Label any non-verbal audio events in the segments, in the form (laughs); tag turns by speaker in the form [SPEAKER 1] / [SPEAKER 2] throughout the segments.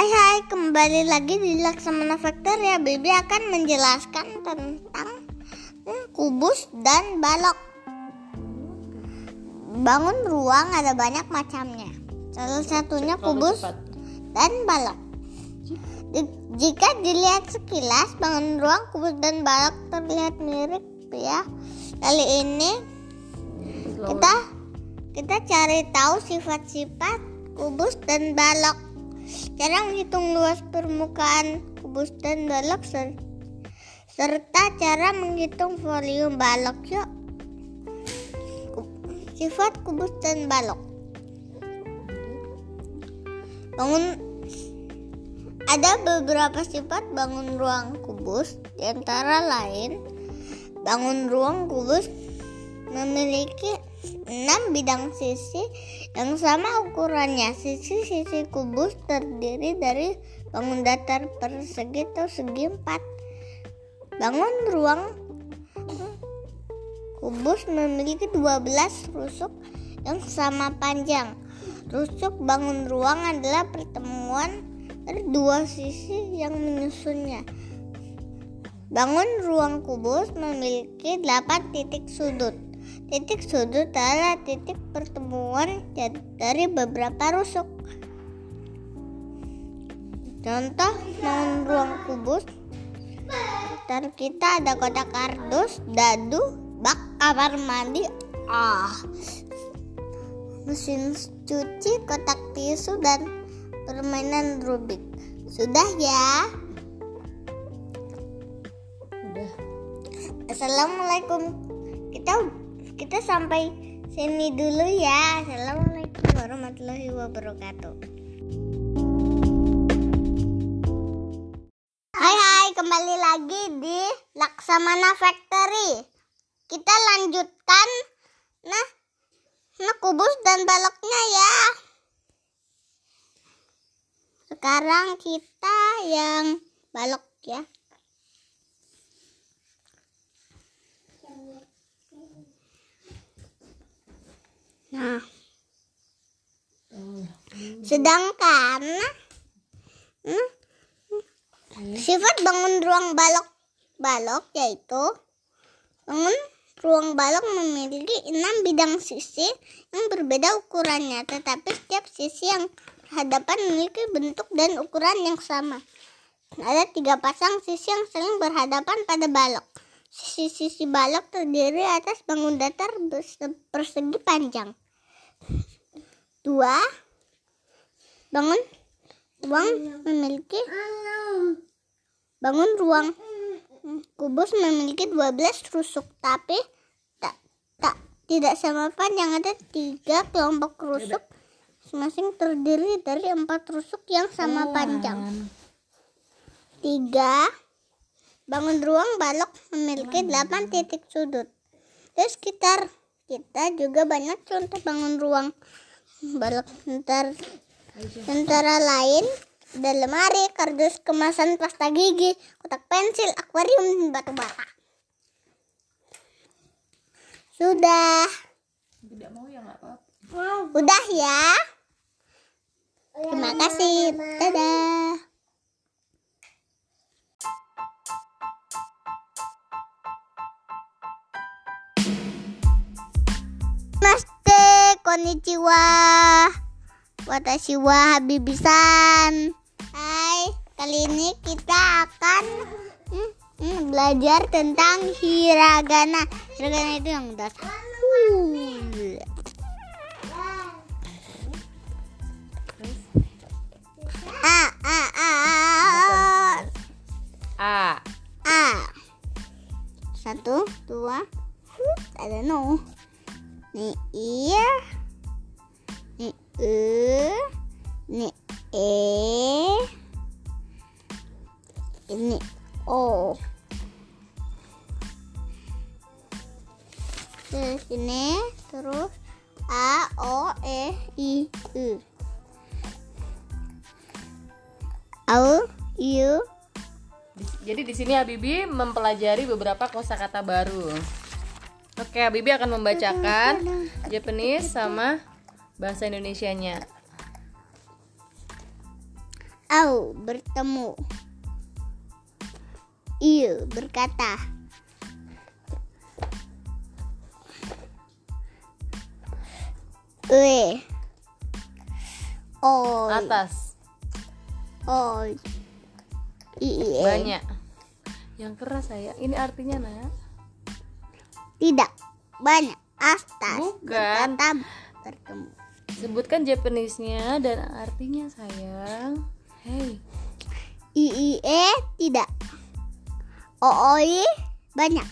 [SPEAKER 1] Hai hai, kembali lagi di Laksamana Factor ya Bibi akan menjelaskan tentang hmm, kubus dan balok. Bangun ruang ada banyak macamnya. Salah satunya kubus dan balok. Di- Jika dilihat sekilas, bangun ruang, kubus dan balok terlihat mirip ya. Kali ini kita kita cari tahu sifat-sifat kubus dan balok. Cara menghitung luas permukaan kubus dan balok ser- serta cara menghitung volume balok. Yuk. Sifat kubus dan balok. Bangun ada beberapa sifat bangun ruang kubus, di antara lain bangun ruang kubus memiliki enam bidang sisi yang sama ukurannya. Sisi-sisi kubus terdiri dari bangun datar persegi atau segi empat. Bangun ruang kubus memiliki 12 rusuk yang sama panjang. Rusuk bangun ruang adalah pertemuan dari dua sisi yang menyusunnya. Bangun ruang kubus memiliki 8 titik sudut. Titik sudut adalah titik pertemuan dari beberapa rusuk. Contoh bangun ruang kubus. Ntar kita ada kotak kardus, dadu, bak kamar mandi, ah, mesin cuci, kotak tisu dan permainan Rubik. Sudah ya. Assalamualaikum. Kita kita sampai sini dulu ya. Assalamualaikum warahmatullahi wabarakatuh. Hai hai, kembali lagi di Laksamana Factory. Kita lanjutkan nah, nah kubus dan baloknya ya. Sekarang kita yang balok ya. Nah, sedangkan hmm, sifat bangun ruang balok balok yaitu bangun ruang balok memiliki enam bidang sisi yang berbeda ukurannya, tetapi setiap sisi yang berhadapan memiliki bentuk dan ukuran yang sama. Ada tiga pasang sisi yang saling berhadapan pada balok. Sisi-sisi balok terdiri atas bangun datar persegi panjang. Dua, bangun. Ruang memiliki bangun ruang kubus memiliki 12 rusuk tapi tak tak tidak sama panjang ada tiga kelompok rusuk masing-masing terdiri dari empat rusuk yang sama panjang. Tiga, bangun ruang balok memiliki 8 titik sudut. Di sekitar kita juga banyak contoh bangun ruang balok ntar antara lain ada lemari, kardus kemasan pasta gigi, kotak pensil, akuarium, dan batu bata. Sudah.
[SPEAKER 2] Tidak mau ya nggak apa-apa.
[SPEAKER 1] Udah ya. Terima kasih. Dadah. Konnichiwa. Watashi wa habibisan. Hai, kali ini kita akan hmm, hmm, belajar tentang hiragana. Hiragana itu yang satu. A A A A
[SPEAKER 2] A.
[SPEAKER 1] A satu dua ada no nih iya e nih e ini o. Terus ini terus a o e i u. Au u
[SPEAKER 2] Jadi di sini Habibi mempelajari beberapa kosakata baru. Oke, Habibi akan membacakan Japanese sama bahasa Indonesianya.
[SPEAKER 1] Au bertemu. Iu berkata. Ue. Oi.
[SPEAKER 2] Atas.
[SPEAKER 1] Oi. Iye.
[SPEAKER 2] Banyak. Yang keras saya. Ini artinya nak.
[SPEAKER 1] Tidak. Banyak. Atas.
[SPEAKER 2] Bukan.
[SPEAKER 1] Berkata bertemu.
[SPEAKER 2] Sebutkan Japanese-nya dan artinya sayang. Hey.
[SPEAKER 1] Iie tidak. Ooi banyak.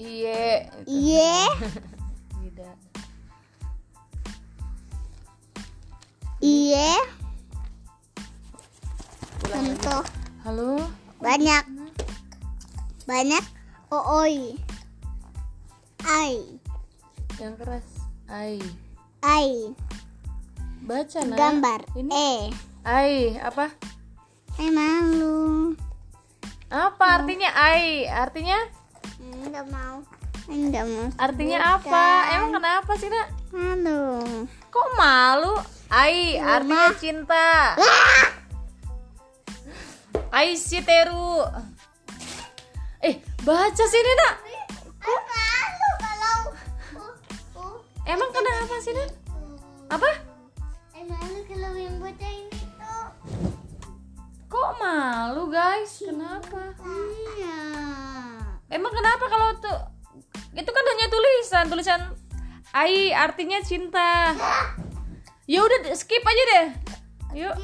[SPEAKER 2] Iye.
[SPEAKER 1] Iye (laughs)
[SPEAKER 2] Tidak.
[SPEAKER 1] iye contoh
[SPEAKER 2] Halo.
[SPEAKER 1] banyak. Banyak. Ooi. Ai.
[SPEAKER 2] Yang keras. Ai.
[SPEAKER 1] Ai.
[SPEAKER 2] Baca nak.
[SPEAKER 1] Gambar.
[SPEAKER 2] Ini.
[SPEAKER 1] Eh.
[SPEAKER 2] Ai. Apa?
[SPEAKER 1] Eh malu.
[SPEAKER 2] Apa artinya ai? Artinya?
[SPEAKER 1] Enggak mau. Enggak mau.
[SPEAKER 2] Artinya apa? Emang kenapa sih nak?
[SPEAKER 1] Malu.
[SPEAKER 2] Kok malu? Ai artinya cinta. Ai si teru. Eh, baca sini nak.
[SPEAKER 1] kalau
[SPEAKER 2] Emang kenapa sih nak? Apa?
[SPEAKER 1] Malu kalau yang baca ini tuh.
[SPEAKER 2] Kok malu guys? Kenapa?
[SPEAKER 1] Iya.
[SPEAKER 2] Emang kenapa kalau tuh itu kan hanya tulisan, tulisan ai artinya cinta. Ya udah skip aja deh. Yuk.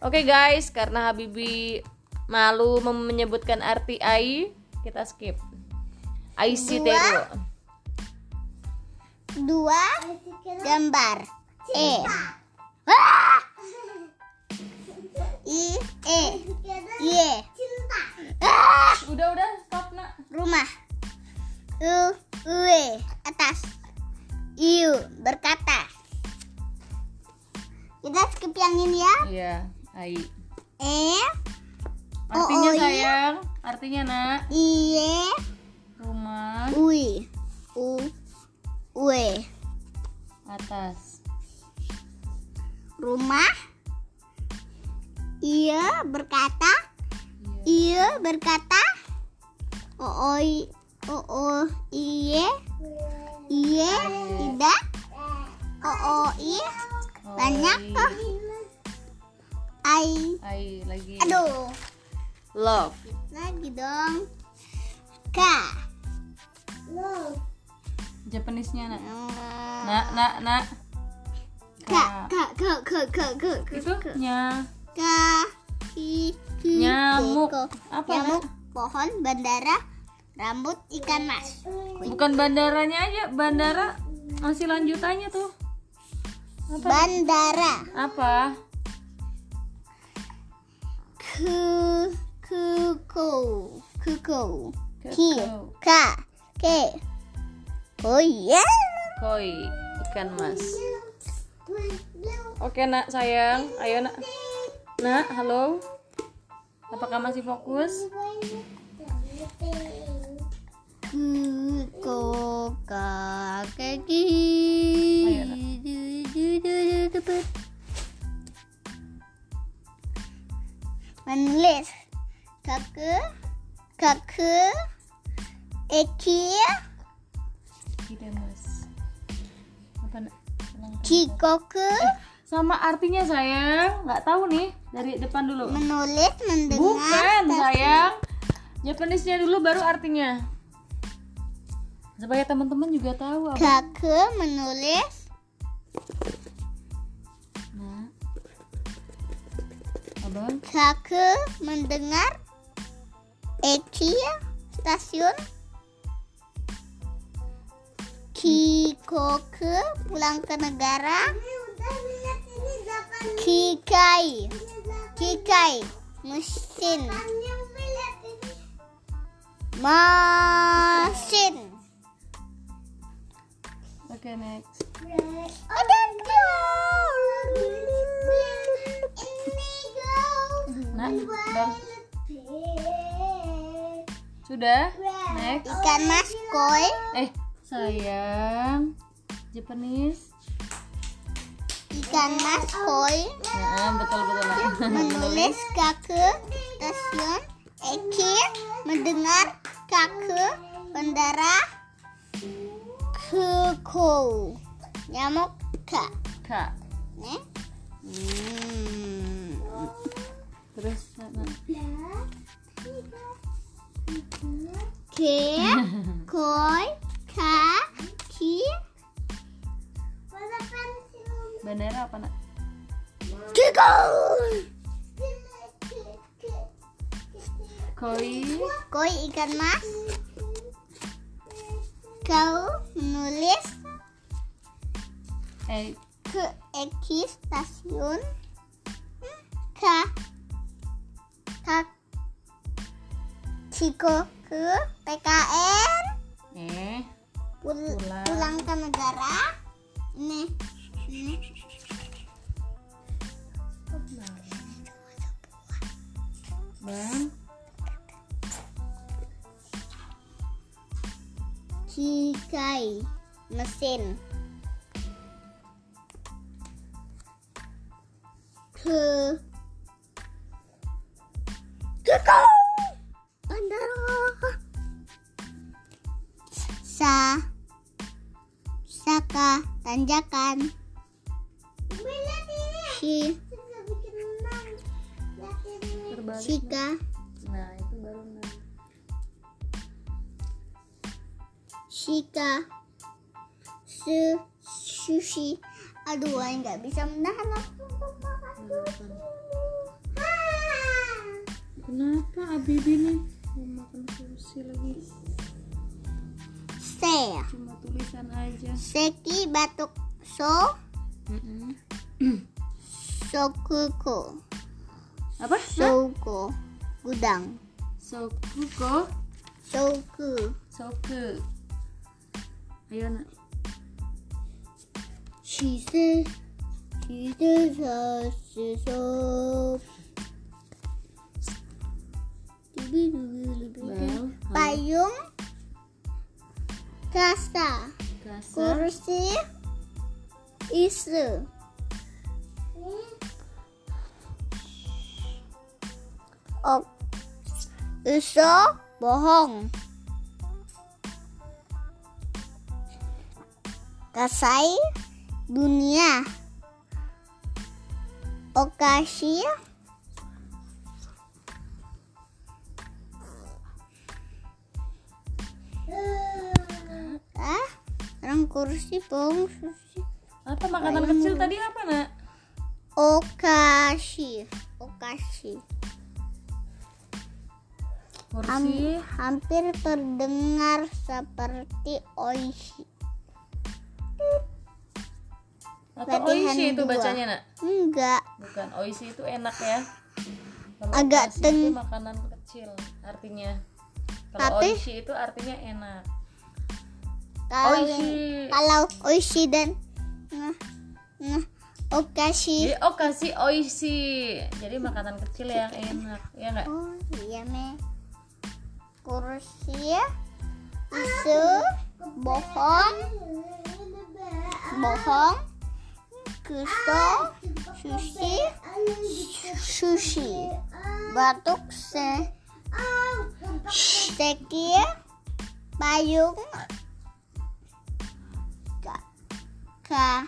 [SPEAKER 2] Oke guys, karena Habibi malu menyebutkan arti ai, kita skip. Ai si
[SPEAKER 1] Dua. gambar. E. Ah! I E. Y. Ah!
[SPEAKER 2] Udah udah stop nak.
[SPEAKER 1] Rumah. U Ue atas. Iu berkata. Kita skip yang ini ya.
[SPEAKER 2] Iya, ai.
[SPEAKER 1] E
[SPEAKER 2] Artinya
[SPEAKER 1] oh, iya.
[SPEAKER 2] sayang, artinya nak
[SPEAKER 1] Iye
[SPEAKER 2] rumah
[SPEAKER 1] Ui U Ue
[SPEAKER 2] atas.
[SPEAKER 1] rumah. Iya berkata. Iya berkata. Ooi oo iye iye tidak. Ooi banyak
[SPEAKER 2] Oi.
[SPEAKER 1] kok. Ai
[SPEAKER 2] Ai lagi.
[SPEAKER 1] aduh
[SPEAKER 2] Love.
[SPEAKER 1] lagi dong. K.
[SPEAKER 2] Japanese-nya nak. Nak, nak, nak.
[SPEAKER 1] K K K K K K K
[SPEAKER 2] Itu nya
[SPEAKER 1] Ki Ki
[SPEAKER 2] Nyamuk. Apa,
[SPEAKER 1] Nyamuk pohon bandara rambut ikan mas.
[SPEAKER 2] bukan bandaranya aja, bandara masih lanjutannya tuh. Apa?
[SPEAKER 1] Bandara
[SPEAKER 2] Apa?
[SPEAKER 1] ku kuku kuku ki
[SPEAKER 2] Keko.
[SPEAKER 1] ka ke oh iya
[SPEAKER 2] Koi, ikan mas. Oke nak sayang, ayo nak. Nak, halo. Apakah masih fokus?
[SPEAKER 1] kuku ka kaki
[SPEAKER 2] Ayo, Nak.
[SPEAKER 1] menulis kaku eki
[SPEAKER 2] Tidak mas. Apa? Ulang.
[SPEAKER 1] kikoku
[SPEAKER 2] Sama artinya sayang, nggak tahu nih dari depan dulu.
[SPEAKER 1] menulis mendengar
[SPEAKER 2] Bukan
[SPEAKER 1] tapi-
[SPEAKER 2] sayang. Japanese-nya dulu baru artinya. Supaya teman-teman juga tahu apa.
[SPEAKER 1] kaku menulis
[SPEAKER 2] Nah. Abang,
[SPEAKER 1] kaku mendengar eki stasiun kikoku pulang ke negara. Kikai. Kikai mesin. Mesin.
[SPEAKER 2] Oke next.
[SPEAKER 1] ada
[SPEAKER 2] Nah, sudah. Next.
[SPEAKER 1] ikan mas koi.
[SPEAKER 2] Eh, sayang. Japanese.
[SPEAKER 1] ikan mas koi
[SPEAKER 2] Nah, betul betul
[SPEAKER 1] menulis kake stasiun Eki mendengar kake bandara keko nyamuk kak
[SPEAKER 2] Kak.
[SPEAKER 1] nih hmm.
[SPEAKER 2] Terus
[SPEAKER 1] ke koi ka ki
[SPEAKER 2] Bandara apa nak?
[SPEAKER 1] kiko
[SPEAKER 2] Koi.
[SPEAKER 1] koi ikan mas kau menulis
[SPEAKER 2] Eh,
[SPEAKER 1] ke Eki stasiun Ka Ka Ciko ke PKN
[SPEAKER 2] eh.
[SPEAKER 1] Pul-
[SPEAKER 2] Pulang.
[SPEAKER 1] pulang ke negara. Ini ini.
[SPEAKER 2] Bang.
[SPEAKER 1] Cikai mesin. Ke bandara sa saka tanjakan. Si sika
[SPEAKER 2] Nah, itu baru nak.
[SPEAKER 1] Shika Su Sushi. Aduh, Ay nggak bisa menahan makan
[SPEAKER 2] Kenapa Abibi nih mau makan sushi lagi?
[SPEAKER 1] Se
[SPEAKER 2] Cuma tulisan aja.
[SPEAKER 1] Seki batuk So
[SPEAKER 2] Mm-mm.
[SPEAKER 1] Sokuko
[SPEAKER 2] Apa?
[SPEAKER 1] Soko Gudang
[SPEAKER 2] Sokuko.
[SPEAKER 1] Soku
[SPEAKER 2] Soku. Ayo nak.
[SPEAKER 1] Shise Shise Shise Sop
[SPEAKER 2] Bel.
[SPEAKER 1] Payung Kasa. Kursi. Isu. Ok. Iso bohong. Kasai. Dunia. Okasi ah orang kursi bohong susi
[SPEAKER 2] Apa makanan kecil tadi apa nak?
[SPEAKER 1] Okashi. Okashi. Ham-
[SPEAKER 2] Kursi.
[SPEAKER 1] hampir terdengar seperti oishi.
[SPEAKER 2] Atau
[SPEAKER 1] latihan
[SPEAKER 2] oishi itu
[SPEAKER 1] dua.
[SPEAKER 2] bacanya nak?
[SPEAKER 1] Enggak,
[SPEAKER 2] Bukan oishi itu enak ya. Kalau
[SPEAKER 1] Agak teng-
[SPEAKER 2] itu makanan kecil artinya. Kalau
[SPEAKER 1] Tapi-
[SPEAKER 2] oishi itu artinya enak.
[SPEAKER 1] Kalau
[SPEAKER 2] Oishi.
[SPEAKER 1] kalau oishi dan nah, nah, okashi.
[SPEAKER 2] Jadi okasi oishi. Jadi makanan kecil yang enak, ya enggak?
[SPEAKER 1] Oh iya me. Kursi, isu, bohong, bohong, kuso, sushi, sushi, batuk se, seki, payung, ka,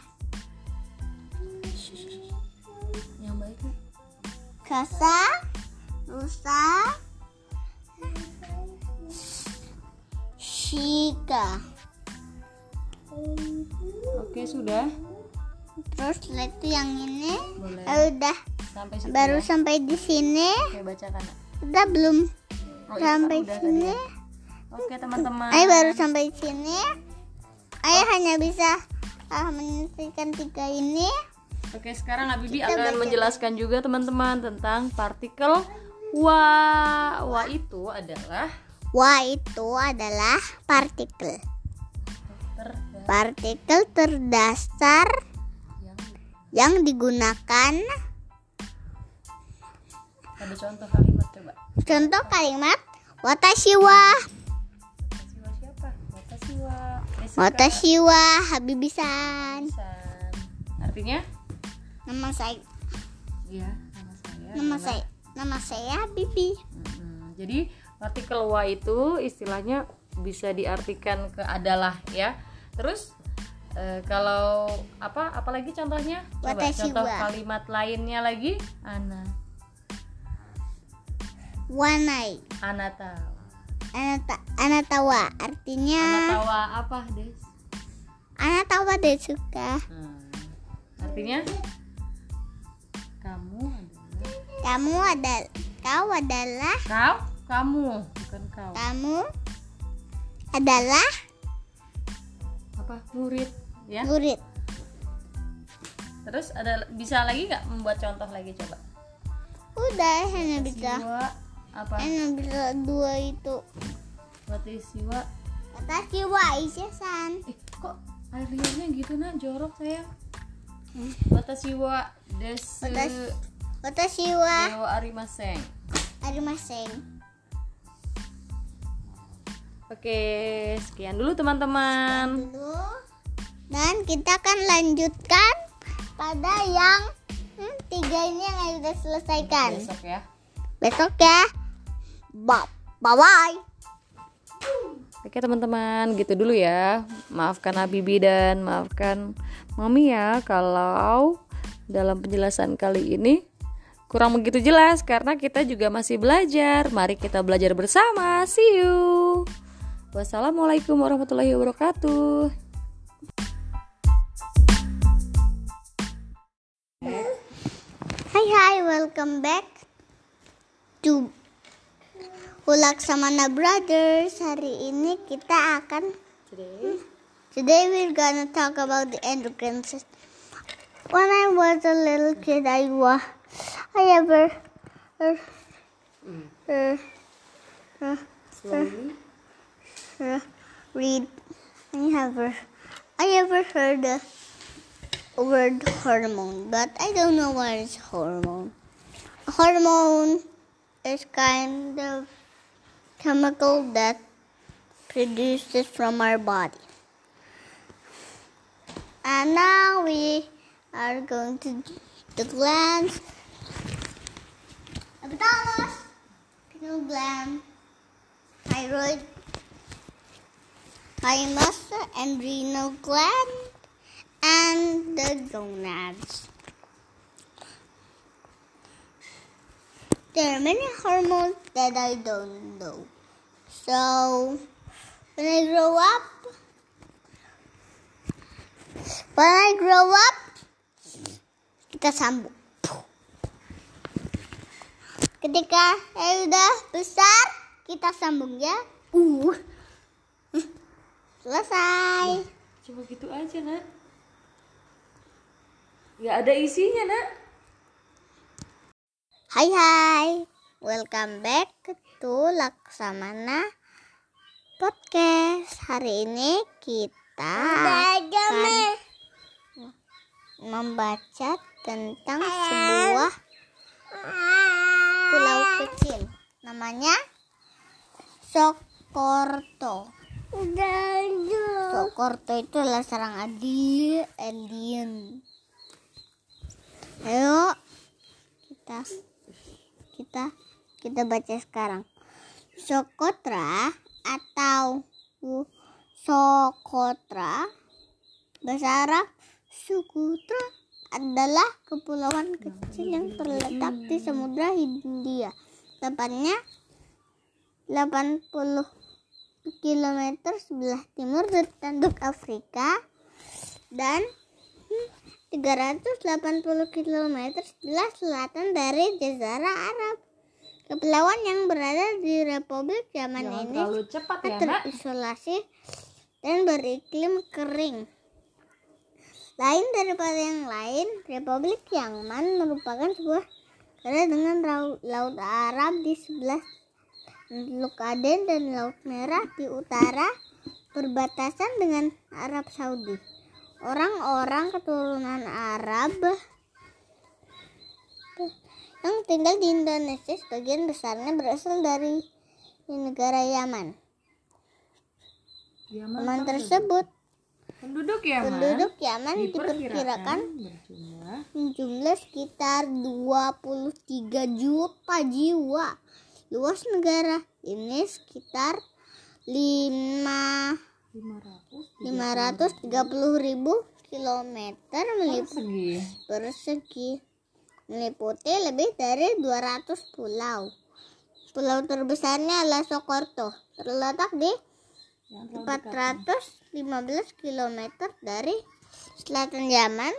[SPEAKER 2] Yang baik
[SPEAKER 1] kasa, rusa, shika.
[SPEAKER 2] Oke, sudah.
[SPEAKER 1] Terus itu yang ini
[SPEAKER 2] Boleh.
[SPEAKER 1] eh, udah
[SPEAKER 2] Sampai situ.
[SPEAKER 1] baru
[SPEAKER 2] ya.
[SPEAKER 1] sampai di sini.
[SPEAKER 2] Oke, bacakan. Nak.
[SPEAKER 1] Udah belum
[SPEAKER 2] Oh, itu
[SPEAKER 1] sampai
[SPEAKER 2] udah
[SPEAKER 1] sini.
[SPEAKER 2] ya. Oke, teman-teman.
[SPEAKER 1] Ayah baru sampai sini. Ayah hanya bisa ah, menyelesaikan tiga ini.
[SPEAKER 2] Oke, sekarang Habibi
[SPEAKER 1] Kita
[SPEAKER 2] akan
[SPEAKER 1] baca.
[SPEAKER 2] menjelaskan juga teman-teman tentang partikel wa. Wa itu adalah
[SPEAKER 1] Wah itu adalah partikel. Partikel terdasar
[SPEAKER 2] yang
[SPEAKER 1] yang digunakan.
[SPEAKER 2] ada contoh kalimat coba.
[SPEAKER 1] Contoh kalimat watashi wa,
[SPEAKER 2] wa? Wa
[SPEAKER 1] wa habibisan.
[SPEAKER 2] San. Artinya
[SPEAKER 1] Nama saya
[SPEAKER 2] Iya, nama saya.
[SPEAKER 1] nama
[SPEAKER 2] adalah-
[SPEAKER 1] saya nama saya Bibi.
[SPEAKER 2] Mm-mm. Jadi partikel wa itu istilahnya bisa diartikan ke adalah ya. Terus eh, kalau apa apalagi contohnya? Coba
[SPEAKER 1] Watashi
[SPEAKER 2] contoh
[SPEAKER 1] wa.
[SPEAKER 2] kalimat lainnya lagi. Ana.
[SPEAKER 1] Wanai.
[SPEAKER 2] Anata.
[SPEAKER 1] Anata Anatawa artinya
[SPEAKER 2] Anatawa apa, Des?
[SPEAKER 1] Anatawa deh suka.
[SPEAKER 2] Hmm. Artinya kamu adalah
[SPEAKER 1] Kamu ada kau adalah
[SPEAKER 2] kau, kamu, bukan kau.
[SPEAKER 1] kamu adalah
[SPEAKER 2] Apa? Murid, ya.
[SPEAKER 1] murid.
[SPEAKER 2] Terus ada bisa lagi nggak membuat contoh lagi coba?
[SPEAKER 1] Udah hanya bisa
[SPEAKER 2] apa?
[SPEAKER 1] hanya bisa dua itu.
[SPEAKER 2] Watesiwa
[SPEAKER 1] Watashi wa Isya-san.
[SPEAKER 2] Eh, kok air liurnya gitu nak jorok sayang? Watesiwa desu
[SPEAKER 1] Watashi Watashi wa
[SPEAKER 2] Dewa arimaseng.
[SPEAKER 1] arimaseng.
[SPEAKER 2] Oke, sekian dulu teman-teman.
[SPEAKER 1] Dulu. Dan kita akan lanjutkan pada yang hmm, tiga ini yang sudah selesaikan.
[SPEAKER 2] Besok ya.
[SPEAKER 1] Besok ya. Bye bye.
[SPEAKER 2] Oke teman-teman, gitu dulu ya. Maafkan Habibi dan maafkan Mami ya kalau dalam penjelasan kali ini kurang begitu jelas karena kita juga masih belajar. Mari kita belajar bersama. See you. Wassalamualaikum warahmatullahi wabarakatuh.
[SPEAKER 1] Hai hai, welcome back to Ulaksamana Brothers. Hari ini kita akan Today today we're gonna talk about the endocrine system. When I was a little kid, I was I ever uh, uh, uh, uh, read I ever I ever heard the word hormone, but I don't know what is hormone. Hormone is kind of chemical that produces from our body. And now we are going to the glands. Hypothalamus, pineal gland, thyroid, thymus, and renal gland, and the gonads. There are many hormones that I don't know. So, when I grow up, when I grow up, kita sambung. Ketika saya udah besar, kita sambung ya. Uh. Selesai.
[SPEAKER 2] Cuma gitu aja nak. Gak ada isinya nak.
[SPEAKER 1] Hai hai, welcome back to Laksamana Podcast. Hari ini kita akan membaca tentang sebuah pulau kecil. Namanya Sokorto. Sokorto itu adalah sarang adil alien. Ayo kita kita kita baca sekarang. Sokotra atau Sokotra bahasa Arab Sukutra adalah kepulauan kecil yang terletak di Samudra Hindia. Tepatnya 80 km sebelah timur dari tanduk Afrika dan 380 km sebelah selatan dari Jazirah Arab. Kepulauan yang berada di Republik Yaman
[SPEAKER 2] Jangan
[SPEAKER 1] ini
[SPEAKER 2] cepat ya
[SPEAKER 1] terisolasi dan beriklim kering. Lain daripada yang lain, Republik Yaman merupakan sebuah negara dengan laut Arab di sebelah Teluk Aden dan Laut Merah di utara berbatasan dengan Arab Saudi. Orang-orang keturunan Arab yang tinggal di Indonesia sebagian besarnya berasal dari negara Yaman.
[SPEAKER 2] Yaman apa
[SPEAKER 1] tersebut
[SPEAKER 2] Penduduk Yaman
[SPEAKER 1] Penduduk Yaman diperkirakan
[SPEAKER 2] diperkirakan berjumlah
[SPEAKER 1] jumlah sekitar 23 juta jiwa. Luas negara ini sekitar 5
[SPEAKER 2] 500
[SPEAKER 1] 530 ribu kilometer melip-
[SPEAKER 2] persegi.
[SPEAKER 1] persegi meliputi lebih dari 200 pulau. Pulau terbesarnya adalah Soekarto, terletak di
[SPEAKER 2] Yang terlalu dekat.
[SPEAKER 1] 415 km dari selatan Yaman.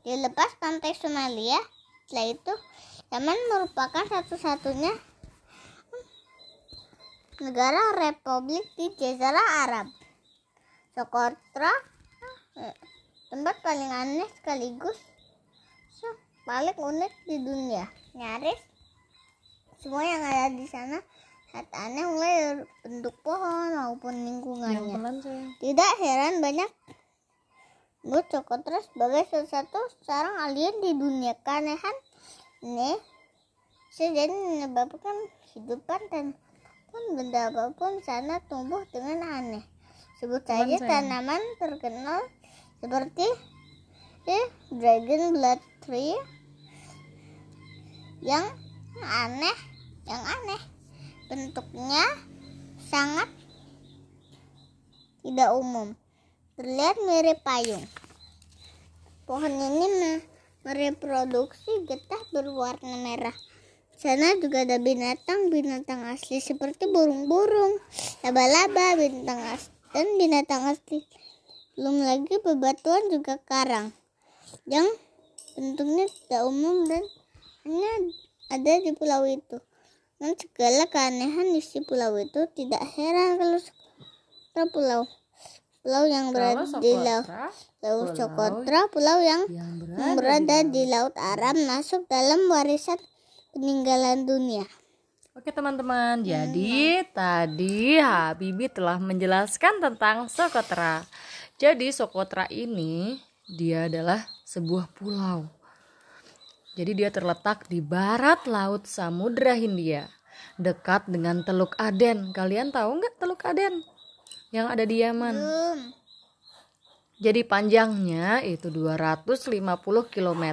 [SPEAKER 1] Dilepas pantai Somalia, setelah itu Yaman merupakan satu-satunya negara republik di Jazirah Arab. Socotra eh, tempat paling aneh sekaligus so- paling unik di dunia. Nyaris semua yang ada di sana sangat aneh mulai dari bentuk pohon maupun lingkungannya.
[SPEAKER 2] pelan.
[SPEAKER 1] Tidak heran banyak But Socotra sebagai salah satu sarang alien di dunia keanehan ini sejadi menyebabkan kehidupan dan pun benda apa pun sana tumbuh dengan aneh. Sebut saja tanaman terkenal seperti eh, dragon blood tree yang aneh, yang aneh bentuknya sangat tidak umum terlihat mirip payung. Pohon ini me- mereproduksi getah berwarna merah. Sana juga ada binatang-binatang asli seperti burung-burung, laba-laba, bintang asli, dan binatang asli. Belum lagi bebatuan juga karang yang bentuknya tidak umum dan hanya ada di pulau itu. Dan segala keanehan di si pulau itu tidak heran kalau sekitar pulau pulau yang berada
[SPEAKER 2] Kalau
[SPEAKER 1] di laut Laut
[SPEAKER 2] pulau
[SPEAKER 1] Socotra, pulau yang,
[SPEAKER 2] yang
[SPEAKER 1] yang berada di Laut Arab masuk dalam warisan peninggalan dunia.
[SPEAKER 2] Oke teman-teman, jadi tadi Habibi telah menjelaskan tentang Socotra. Jadi Socotra ini dia adalah sebuah pulau. Jadi dia terletak di barat laut Samudra Hindia, dekat dengan Teluk Aden. Kalian tahu nggak Teluk Aden? Yang ada di Yaman.
[SPEAKER 1] Belum.
[SPEAKER 2] Jadi panjangnya itu 250 km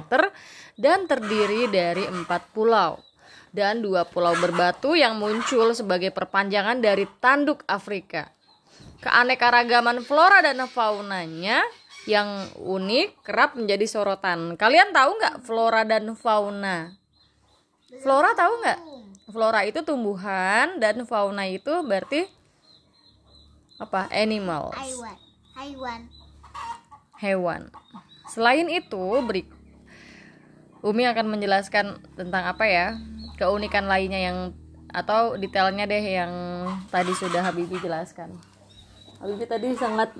[SPEAKER 2] dan terdiri dari empat pulau dan dua pulau berbatu yang muncul sebagai perpanjangan dari tanduk Afrika. Keanekaragaman flora dan faunanya yang unik kerap menjadi sorotan. Kalian tahu nggak flora dan fauna? Flora tahu nggak? Flora itu tumbuhan dan fauna itu berarti apa? Animals.
[SPEAKER 1] Haiwan.
[SPEAKER 2] hewan. Selain itu, beri Umi akan menjelaskan tentang apa ya keunikan lainnya yang atau detailnya deh yang tadi sudah Habibi jelaskan. Habibi tadi sangat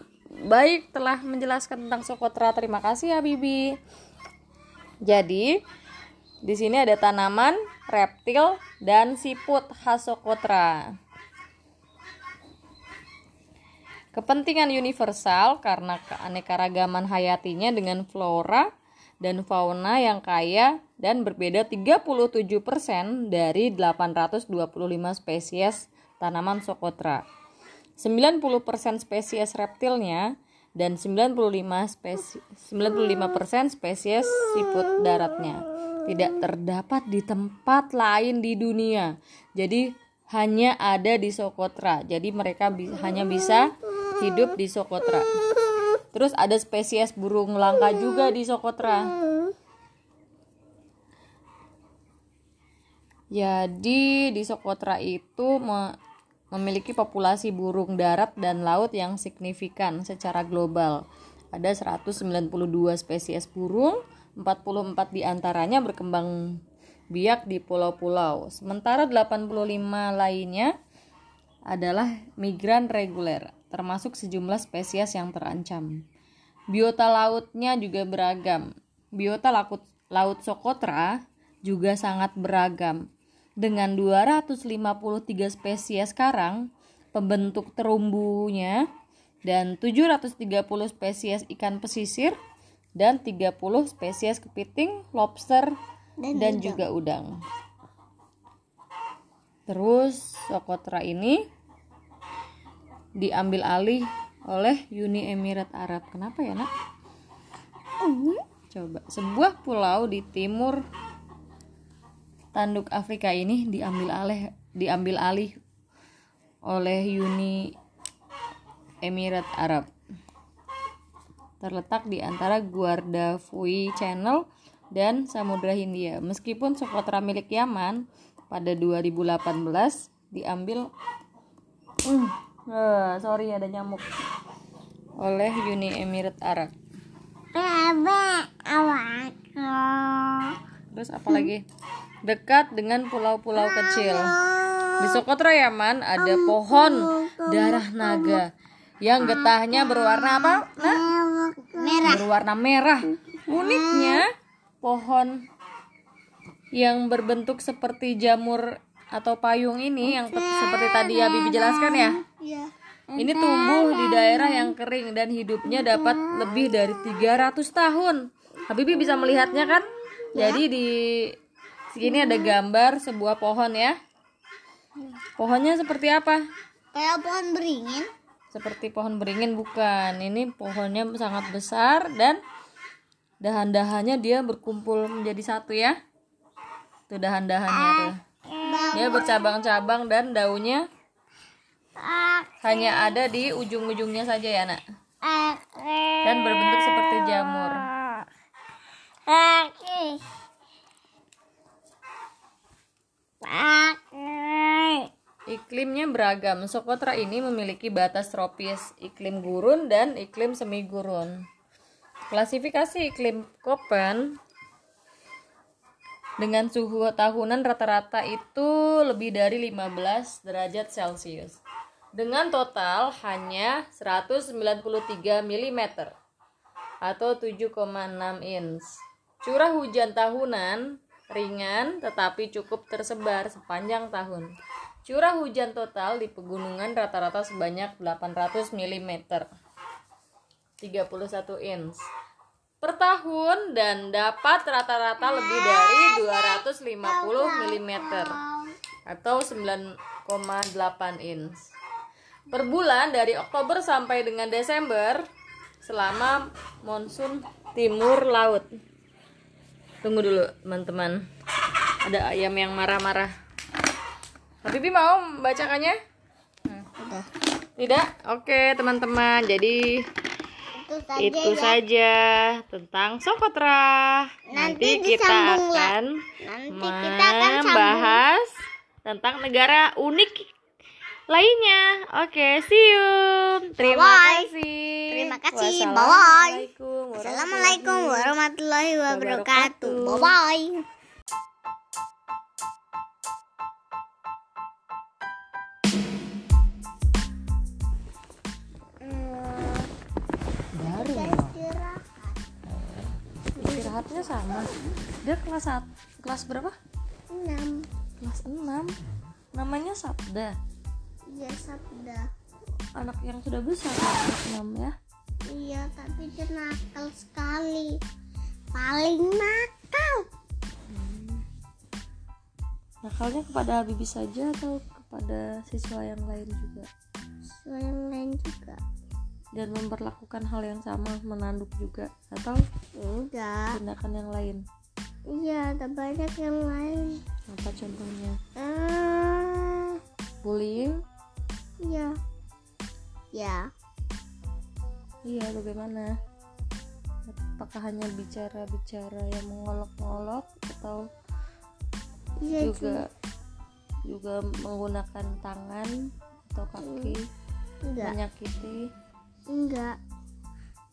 [SPEAKER 2] baik telah menjelaskan tentang Socotra. Terima kasih Habibi. Jadi di sini ada tanaman, reptil, dan siput khas Socotra. Kepentingan universal karena keanekaragaman hayatinya dengan flora dan fauna yang kaya dan berbeda 37% dari 825 spesies tanaman Socotra. 90% spesies reptilnya dan 95 spesies 95% spesies siput daratnya tidak terdapat di tempat lain di dunia. Jadi hanya ada di Socotra. Jadi mereka bi- hanya bisa hidup di Socotra. Terus ada spesies burung langka juga di Socotra. Jadi di Socotra itu me- memiliki populasi burung darat dan laut yang signifikan secara global. Ada 192 spesies burung, 44 di antaranya berkembang biak di pulau-pulau. Sementara 85 lainnya adalah migran reguler, termasuk sejumlah spesies yang terancam. Biota lautnya juga beragam. Biota laut, laut Socotra juga sangat beragam. Dengan 253 spesies karang, pembentuk terumbunya, dan 730 spesies ikan pesisir, dan 30 spesies kepiting, lobster,
[SPEAKER 1] Dan
[SPEAKER 2] dan juga udang. Terus Socotra ini diambil alih oleh Uni Emirat Arab. Kenapa ya, Nak? Coba, sebuah pulau di timur tanduk Afrika ini diambil alih diambil alih oleh Uni Emirat Arab. Terletak di antara Guardafui Channel dan Samudra Hindia. Meskipun Socotra milik Yaman pada 2018 diambil Hmm, eh, sorry ada nyamuk oleh Uni Emirat Arab. Terus apa lagi? Dekat dengan pulau-pulau kecil. Di Socotra Yaman ada pohon darah naga yang getahnya berwarna apa? Nah,
[SPEAKER 1] Merah.
[SPEAKER 2] berwarna merah. Uniknya, pohon yang berbentuk seperti jamur atau payung ini yang seperti tadi ya Bibi jelaskan ya.
[SPEAKER 1] Iya.
[SPEAKER 2] Ini tumbuh di daerah yang kering dan hidupnya dapat lebih dari 300 tahun. Habibi bisa melihatnya kan? Jadi di sini ada gambar sebuah pohon ya. Pohonnya seperti apa?
[SPEAKER 1] Kayak pohon beringin.
[SPEAKER 2] Seperti pohon beringin bukan. Ini pohonnya sangat besar dan dahan-dahannya dia berkumpul menjadi satu ya. Tuh dahan-dahannya tuh. Dia bercabang-cabang dan daunnya hanya ada di ujung-ujungnya saja ya, Nak. Dan berbentuk seperti jamur. Iklimnya beragam. Socotra ini memiliki batas tropis, iklim gurun dan iklim semi gurun. Klasifikasi iklim Köppen dengan suhu tahunan rata-rata itu lebih dari 15 derajat Celcius. Dengan total hanya 193 mm atau 7,6 inch. Curah hujan tahunan ringan tetapi cukup tersebar sepanjang tahun. Curah hujan total di pegunungan rata-rata sebanyak 800 mm. 31 inch per tahun dan dapat rata-rata lebih dari 250 mm atau 9,8 inch per bulan dari Oktober sampai dengan Desember selama monsun timur laut. Tunggu dulu teman-teman. Ada ayam yang marah-marah. Habibi mau membacakannya? Tidak? Oke teman-teman. Jadi
[SPEAKER 1] Itu saja
[SPEAKER 2] itu
[SPEAKER 1] ya.
[SPEAKER 2] saja tentang Socotra. Nanti,
[SPEAKER 1] Nanti
[SPEAKER 2] kita akan
[SPEAKER 1] Nanti kita akan sambung.
[SPEAKER 2] membahas tentang negara unik lainnya. Oke, see you. Terima
[SPEAKER 1] Bye-bye.
[SPEAKER 2] kasih.
[SPEAKER 1] Terima kasih. Bye-bye.
[SPEAKER 2] Wassalamualaikum
[SPEAKER 1] Assalamualaikum warahmatullahi wabarakatuh. Bye bye. Istirahat.
[SPEAKER 2] istirahatnya sama. Dia kelas sat- kelas berapa?
[SPEAKER 1] Enam.
[SPEAKER 2] Kelas 6. Namanya Sabda.
[SPEAKER 1] Iya sabda.
[SPEAKER 2] Anak yang sudah besar 6 ya.
[SPEAKER 1] Iya tapi dia nakal sekali. Paling nakal.
[SPEAKER 2] Nakalnya kepada Habibie saja atau kepada siswa yang lain juga?
[SPEAKER 1] Siswa yang lain juga.
[SPEAKER 2] Dan memperlakukan hal yang sama, menanduk juga atau
[SPEAKER 1] Enggak.
[SPEAKER 2] tindakan yang lain?
[SPEAKER 1] Iya ada banyak yang lain.
[SPEAKER 2] Apa contohnya?
[SPEAKER 1] Ah,
[SPEAKER 2] Bullying?
[SPEAKER 1] Iya. Ya.
[SPEAKER 2] Iya, bagaimana? Apakah hanya bicara-bicara yang mengolok-olok atau
[SPEAKER 1] Iya
[SPEAKER 2] juga juga menggunakan tangan atau kaki
[SPEAKER 1] Enggak.
[SPEAKER 2] menyakiti?
[SPEAKER 1] Enggak.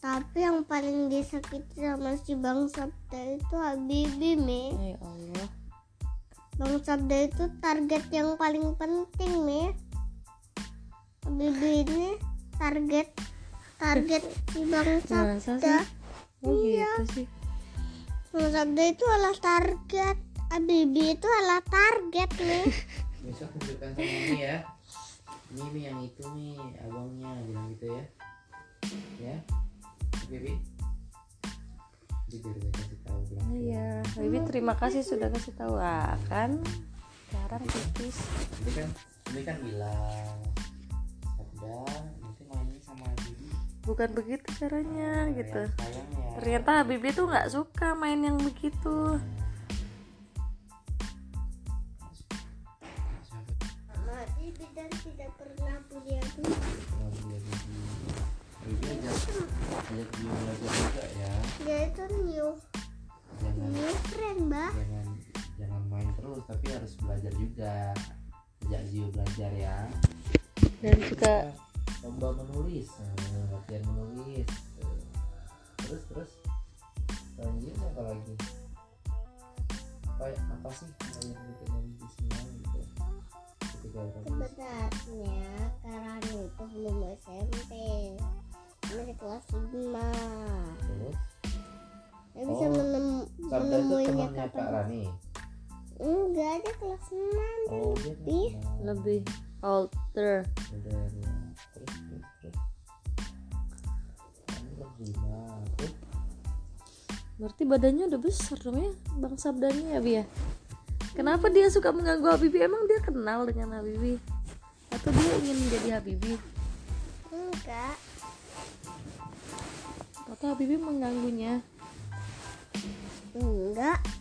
[SPEAKER 1] Tapi yang paling disakiti sama si Bang Sabda itu Habibie, Mi.
[SPEAKER 2] Ya Allah.
[SPEAKER 1] Bang Sabda itu target yang paling penting, Mi. Habibie ini target target si Bang Sabda.
[SPEAKER 2] Oh
[SPEAKER 1] Iya.
[SPEAKER 2] gitu sih.
[SPEAKER 1] Bang Sabda itu adalah target. Habibie itu adalah target, Mi. (laughs)
[SPEAKER 3] besok tunjukkan sama Mimi ya ini Mi yang itu nih abangnya bilang gitu ya ya oke Bi Jadi kasih tahu bilang
[SPEAKER 2] Iya, Habibie terima kasih sudah kasih tahu ah, kan. Sekarang tipis.
[SPEAKER 3] ini kan ini kan bilang nanti sama Bibi
[SPEAKER 2] bukan begitu caranya gitu.
[SPEAKER 3] sayang ya.
[SPEAKER 2] Ternyata Habibie tuh nggak suka main yang begitu.
[SPEAKER 1] Mati dan tidak pernah punya duit.
[SPEAKER 3] Kalau dia Bibi Bibi ajak ajak dia belajar juga ya.
[SPEAKER 1] Dia itu new
[SPEAKER 3] jangan
[SPEAKER 1] new friend bah.
[SPEAKER 3] jangan jangan main terus tapi harus belajar juga. Ajak Zio belajar ya
[SPEAKER 2] dan juga
[SPEAKER 3] lomba menulis nah, latihan menulis terus terus selanjutnya apa lagi apa apa sih yang bikin Bibi senang gitu ketika
[SPEAKER 1] Sebenarnya Karan itu belum SMP. Masih kelas 5.
[SPEAKER 3] terus
[SPEAKER 1] Dia bisa
[SPEAKER 3] Oh,
[SPEAKER 1] menem- menemuinya kapan?
[SPEAKER 3] Rani
[SPEAKER 1] Enggak, dia kelas 6.
[SPEAKER 3] oh dia
[SPEAKER 1] Lebih.
[SPEAKER 2] lebih
[SPEAKER 3] terus terus terus
[SPEAKER 2] berarti badannya udah besar dong ya bang Sabdanya ya Bi ya? Kenapa dia suka mengganggu Habibie emang dia kenal dengan Habibie atau dia ingin menjadi Habibie
[SPEAKER 1] Enggak.
[SPEAKER 2] atau Habibie mengganggunya?
[SPEAKER 1] Enggak.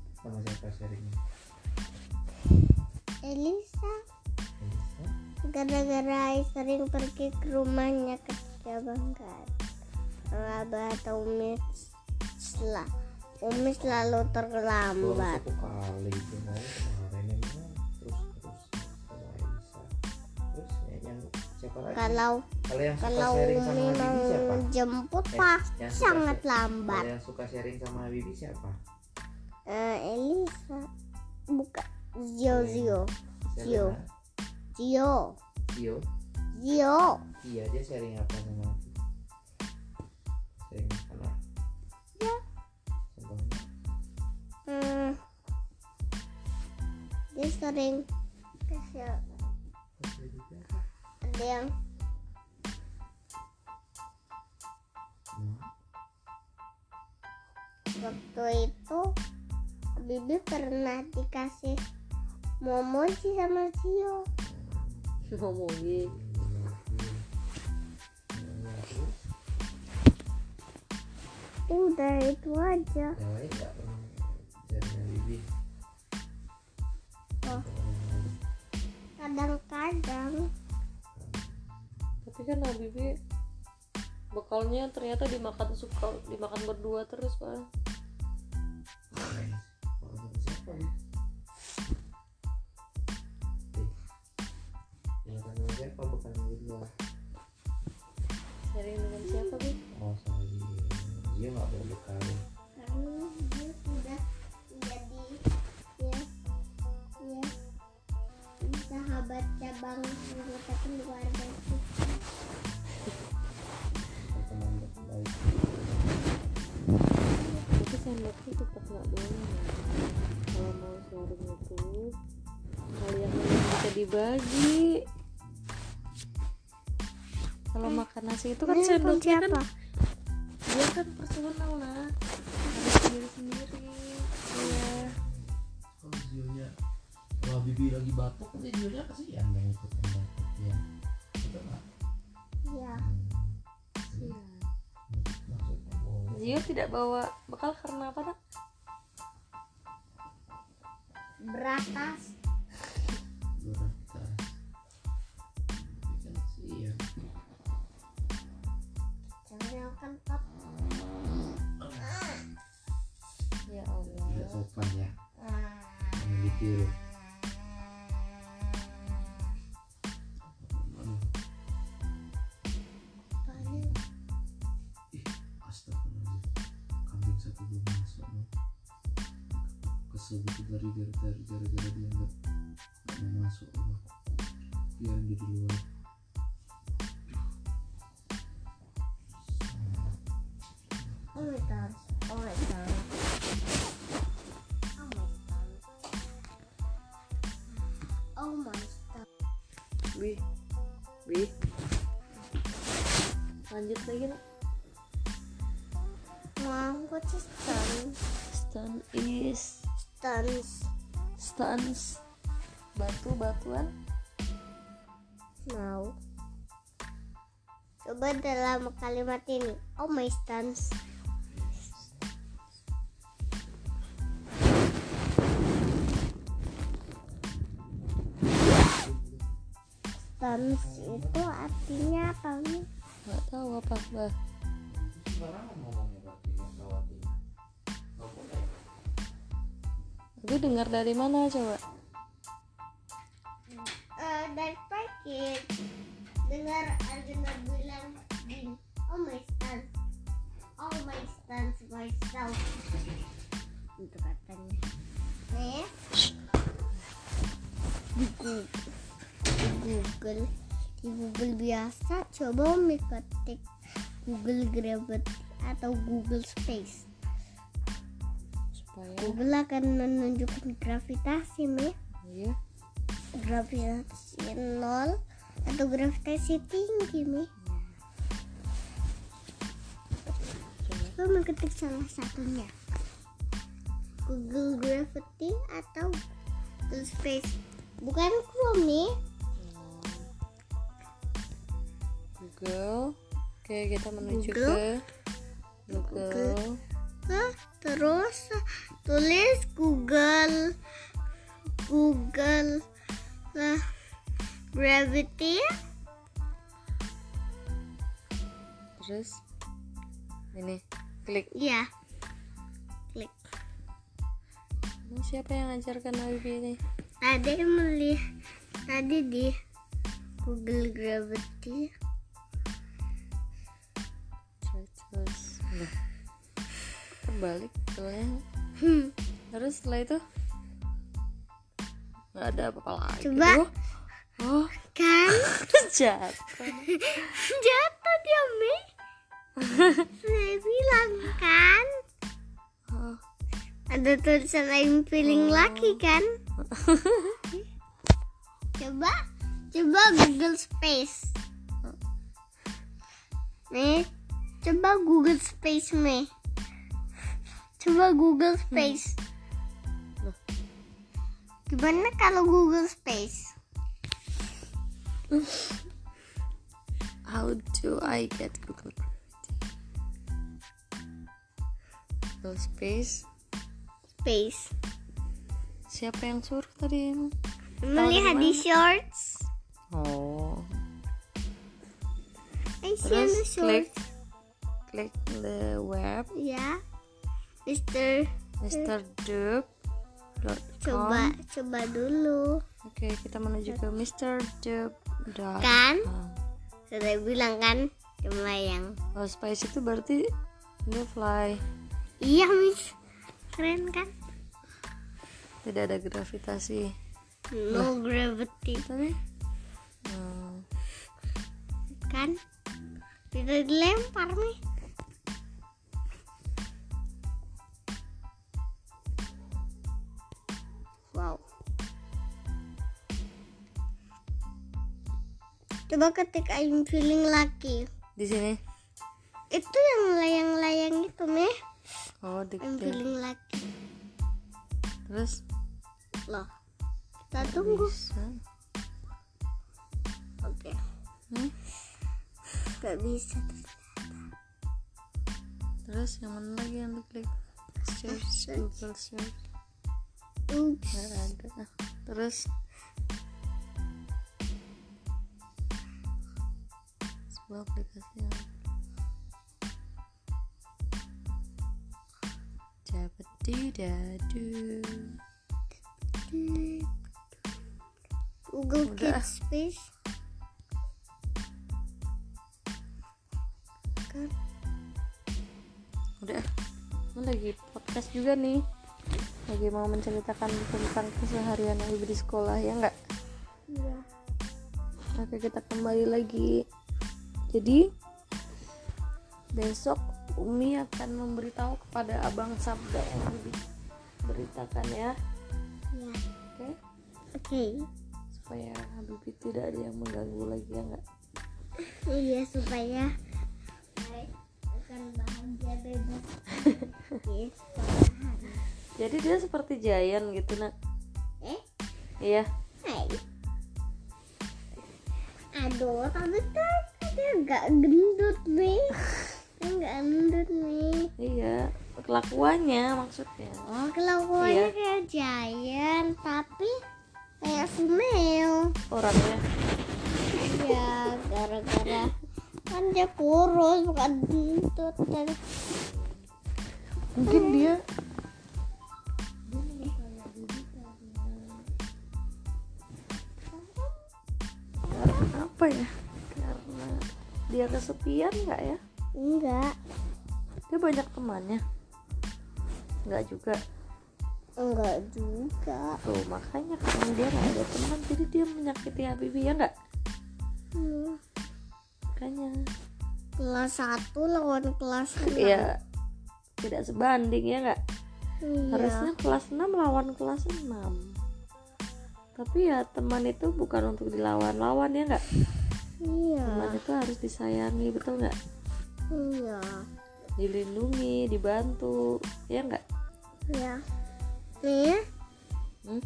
[SPEAKER 3] sama siapa sharingnya?
[SPEAKER 1] Elisa
[SPEAKER 3] Elisa?
[SPEAKER 1] gara-gara sering pergi ke rumahnya kerja bangkat. Abah atau Umi sel- Umi selalu terlambat.
[SPEAKER 3] satu kali itu mau kemarin emang terus terus sama Elisa terus ya, yang siapa lagi
[SPEAKER 1] Kalau
[SPEAKER 3] kalau yang suka
[SPEAKER 1] kalau
[SPEAKER 3] sharing sama Habibie siapa
[SPEAKER 1] jemput
[SPEAKER 3] Eh, suka
[SPEAKER 1] sangat lambat.
[SPEAKER 3] kalau yang suka sharing sama Habibie siapa
[SPEAKER 1] Eh, Elisa bukan Zio Zio
[SPEAKER 3] Siapa
[SPEAKER 1] Zio.
[SPEAKER 3] nah?
[SPEAKER 1] Zio
[SPEAKER 3] Tio
[SPEAKER 1] Zio
[SPEAKER 3] iya dia sharing apa sama aku sharing kamar
[SPEAKER 1] Ya.
[SPEAKER 3] contohnya
[SPEAKER 1] hmm, dia sering
[SPEAKER 3] apa?
[SPEAKER 1] ada yang
[SPEAKER 3] Hmm.
[SPEAKER 1] waktu itu Bibi pernah dikasih momoji sama Zio
[SPEAKER 2] ngomongin (laughs)
[SPEAKER 3] Ya, terus
[SPEAKER 1] udah itu aja.
[SPEAKER 3] Yang lain pernah
[SPEAKER 1] Oh. kadang-kadang.
[SPEAKER 2] Tapi kan Habibie bekalnya ternyata dimakan suka dimakan berdua terus pak (laughs)
[SPEAKER 3] Mau
[SPEAKER 2] nasi itu kan
[SPEAKER 1] Ini
[SPEAKER 2] sendoknya kan.
[SPEAKER 1] siapa?
[SPEAKER 2] dia kan personal lah. Harus sendiri sendiri. Iya.
[SPEAKER 3] Kalau Zionya Kalau Bibi lagi batuk Nanti Zionya kasihan dong ikutan batuk ya. Itu nggak?
[SPEAKER 1] Ya
[SPEAKER 2] Iya.
[SPEAKER 3] Maksudnya oh,
[SPEAKER 2] Zio tidak bawa bekal karena apa nak?
[SPEAKER 3] Gara-gara dia nggak nggak mau masuk loh biar di luar
[SPEAKER 1] Oh my god. Oh my god. Oh my god. Oh my god.
[SPEAKER 2] Bi, bi. Lanjut lagi nak.
[SPEAKER 1] Mom, what is stun?
[SPEAKER 2] Stun is
[SPEAKER 1] Stuns.
[SPEAKER 2] Stuns. Batu batuan.
[SPEAKER 1] Mau. Coba dalam kalimat ini. Oh my stuns. Stuns itu artinya apa nih?
[SPEAKER 2] Nggak tahu apa bah. Tapi dengar dari mana coba?
[SPEAKER 1] Eh, dari paket dengar Arjuna bilang gini oh my stance oh my stance myself itu katanya. Nih. Di Google di Google di Google biasa coba ketik Google Gravity atau Google Space Google akan menunjukkan gravitasi nih
[SPEAKER 2] iya.
[SPEAKER 1] gravitasi nol atau gravitasi tinggi mi coba mengetik salah satunya Google Gravity atau Google Space bukan Chrome nih
[SPEAKER 2] Google. Oke, kita menuju
[SPEAKER 1] Google.
[SPEAKER 2] ke Google.
[SPEAKER 1] Hah? terus tulis Google Google lah Gravity
[SPEAKER 2] Terus ini klik.
[SPEAKER 1] ya klik
[SPEAKER 2] Ini siapa yang ngajarkan Wifi ini?
[SPEAKER 1] tadi melihat tadi di Google Gravity
[SPEAKER 2] Terus Loh. Terbalik soalnya.
[SPEAKER 1] Hmm.
[SPEAKER 2] Terus setelah itu? Nggak ada apa-apa lagi.
[SPEAKER 1] Coba.
[SPEAKER 2] Duh. Oh,
[SPEAKER 1] kan? (laughs)
[SPEAKER 2] Jatuh. (laughs)
[SPEAKER 1] jatuh dia Mi. Saya bilang kan?
[SPEAKER 2] Oh,
[SPEAKER 1] ada tulisan I'm feeling lucky kan? Coba. Coba Google Space. Nih coba Google Space nih coba Google Space
[SPEAKER 2] Loh.
[SPEAKER 1] gimana kalau Google Space
[SPEAKER 2] How do I get Google Gravity? Google Space.
[SPEAKER 1] Space
[SPEAKER 2] Siapa yang suruh tadi?
[SPEAKER 1] melihat di shorts
[SPEAKER 2] Oh.
[SPEAKER 1] I see on the
[SPEAKER 2] Terus klik
[SPEAKER 1] shorts
[SPEAKER 2] klik the web
[SPEAKER 1] ya Mister
[SPEAKER 2] mrdub.com.
[SPEAKER 1] coba coba dulu
[SPEAKER 2] Oke, kita menuju ke mrdub.com.
[SPEAKER 1] kan sudah bilang kan yang
[SPEAKER 2] Oh, space itu berarti the fly.
[SPEAKER 1] iya mis keren kan
[SPEAKER 2] Tidak ada gravitasi.
[SPEAKER 1] no gravity
[SPEAKER 2] Tadi? Hmm.
[SPEAKER 1] kan tidak dilempar nih coba ketik I'm feeling lucky
[SPEAKER 2] Di sini.
[SPEAKER 1] itu yang layang-layang itu meh
[SPEAKER 2] Oh,
[SPEAKER 1] I'm
[SPEAKER 2] diklik.
[SPEAKER 1] feeling lucky
[SPEAKER 2] Terus
[SPEAKER 1] loh kita tunggu
[SPEAKER 2] bisa.
[SPEAKER 1] oke
[SPEAKER 2] Hmm?
[SPEAKER 1] gak bisa
[SPEAKER 2] Terus yang mana lagi yang diklik? Search. Google search.
[SPEAKER 1] Oops.
[SPEAKER 2] Nggak ada. Terus sebuah aplikasi yang Jabadidadu.
[SPEAKER 1] Google
[SPEAKER 2] Udah.
[SPEAKER 1] Kids Space kan
[SPEAKER 2] Udah. Ini lagi podcast juga nih. Lagi mau menceritakan tentang keseharian ibu di sekolah ya enggak?
[SPEAKER 1] Iya.
[SPEAKER 2] Oke kita kembali lagi Jadi Besok Umi akan memberitahu kepada Abang Sabda yang beritakan ya
[SPEAKER 1] Ya.
[SPEAKER 2] Oke
[SPEAKER 1] Oke.
[SPEAKER 2] Supaya Habibie tidak ada yang mengganggu lagi ya enggak
[SPEAKER 1] Iya supaya akan bahagia bebas. Yes. (laughs)
[SPEAKER 2] Jadi dia seperti Giant gitu nak
[SPEAKER 1] Eh?
[SPEAKER 2] Iya
[SPEAKER 1] Hai. Aduh, tapi kan dia nggak gendut nih. (laughs) Dia nggak gendut nih.
[SPEAKER 2] Iya Kelakuannya maksudnya
[SPEAKER 1] Oh, kelakuannya
[SPEAKER 2] Iya.
[SPEAKER 1] kayak giant, tapi kayak female.
[SPEAKER 2] Orangnya
[SPEAKER 1] Iya, gara-gara kan dia kurus bukan gendut dan
[SPEAKER 2] Mungkin dia Karena apa ya? Dia kesepian nggak ya?
[SPEAKER 1] enggak,
[SPEAKER 2] Dia banyak temannya. Nggak juga.
[SPEAKER 1] enggak juga.
[SPEAKER 2] Tuh makanya karena dia nggak ada teman, jadi dia menyakiti Habibie ya nggak?
[SPEAKER 1] Hmm.
[SPEAKER 2] Makanya
[SPEAKER 1] Kelas 1 lawan kelas 6.
[SPEAKER 2] ya tidak sebanding ya nggak?
[SPEAKER 1] Iya.
[SPEAKER 2] Harusnya kelas 6 lawan kelas 6 Tapi ya teman itu bukan untuk dilawan-lawan ya nggak?
[SPEAKER 1] Iya.
[SPEAKER 2] Teman itu harus disayangi betul nggak?
[SPEAKER 1] Iya.
[SPEAKER 2] Dilindungi, dibantu ya nggak?
[SPEAKER 1] Iya. Nih,
[SPEAKER 2] Hmm?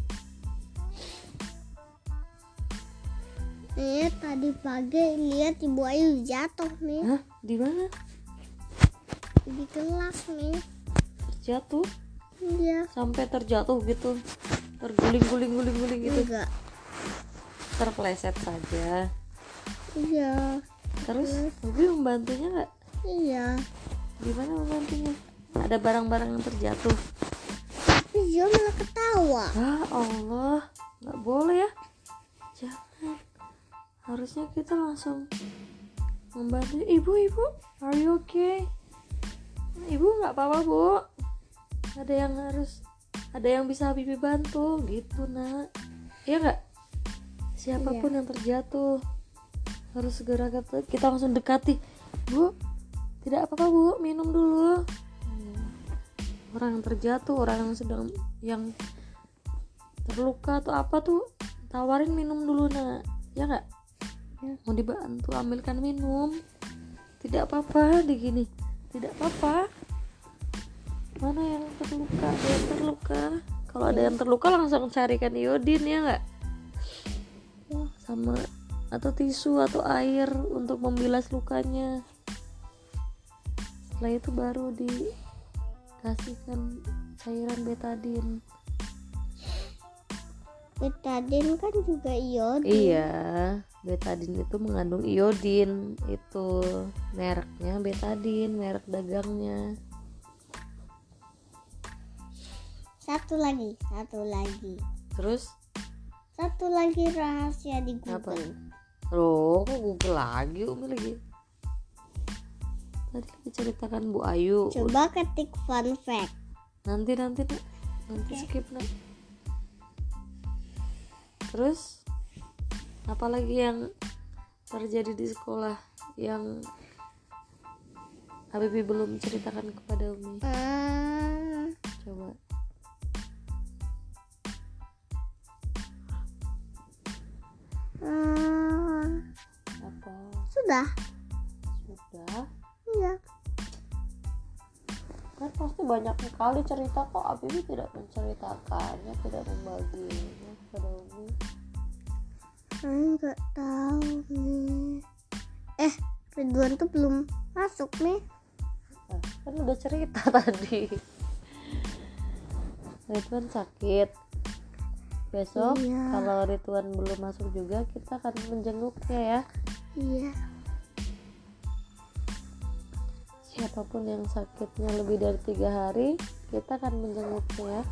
[SPEAKER 1] nih tadi pagi lihat Ibu Ayu jatuh nih
[SPEAKER 2] Hah? Di mana?
[SPEAKER 1] di kelas nih.
[SPEAKER 2] Terjatuh?
[SPEAKER 1] Iya.
[SPEAKER 2] Sampai terjatuh gitu Terguling-guling-guling-guling gitu
[SPEAKER 1] Enggak.
[SPEAKER 2] Terpleset saja
[SPEAKER 1] Iya.
[SPEAKER 2] Terus Bibi membantunya nggak?
[SPEAKER 1] Iya.
[SPEAKER 2] Gimana membantunya? Ada barang-barang yang terjatuh
[SPEAKER 1] dia malah ketawa.
[SPEAKER 2] Ah Allah nggak boleh ya Jangan Harusnya kita langsung Membantu Ibu-ibu Are you okay? Ibu nggak apa-apa bu Ada yang harus Ada yang bisa Bibi bantu Gitu nak Iya nggak? Siapa pun yang terjatuh Harus segera kita, kita langsung dekati. Bu Tidak apa-apa bu. Minum dulu. Hmm. Orang yang terjatuh Orang yang sedang Yang terluka atau apa tuh tawarin minum dulu nak. Ya nggak? Ya, mau dibantu ambilkan minum. Tidak apa-apa di gini. Tidak apa-apa. Mana yang terluka? Ada yang terluka? Kalau ada yang terluka langsung carikan iodin ya nggak? Ya, sama atau tisu atau air untuk membilas lukanya setelah itu baru dikasihkan cairan betadin
[SPEAKER 1] Betadine kan juga iodin.
[SPEAKER 2] Iya, betadin itu mengandung iodin. Itu mereknya betadin, merek dagangnya.
[SPEAKER 1] Satu lagi, satu lagi.
[SPEAKER 2] Terus
[SPEAKER 1] Satu lagi rahasia di
[SPEAKER 2] apa? Loh, kok Google lagi, Umi lagi. Tadi lagi ceritakan Bu Ayu.
[SPEAKER 1] Coba ketik fun fact.
[SPEAKER 2] Nanti nanti Nak. nanti
[SPEAKER 1] Oke.
[SPEAKER 2] skip nak. Terus apalagi yang terjadi di sekolah yang Habibie belum ceritakan kepada Umi?
[SPEAKER 1] Ah,
[SPEAKER 2] Coba. Apa?
[SPEAKER 1] Sudah.
[SPEAKER 2] Sudah.
[SPEAKER 1] Iya.
[SPEAKER 2] Kan pasti banyak sekali cerita kok Habibie tidak menceritakannya, tidak membaginya kepada Umi.
[SPEAKER 1] Saya nggak tahu nih. Eh, Ridwan tuh belum masuk nih.
[SPEAKER 2] Nah, kan udah cerita (laughs) tadi. Ridwan sakit. Besok
[SPEAKER 1] Iya.
[SPEAKER 2] kalau Ridwan belum masuk juga kita akan menjenguknya ya.
[SPEAKER 1] Iya.
[SPEAKER 2] Siapa pun yang sakitnya lebih dari tiga hari, kita akan menjenguknya ya.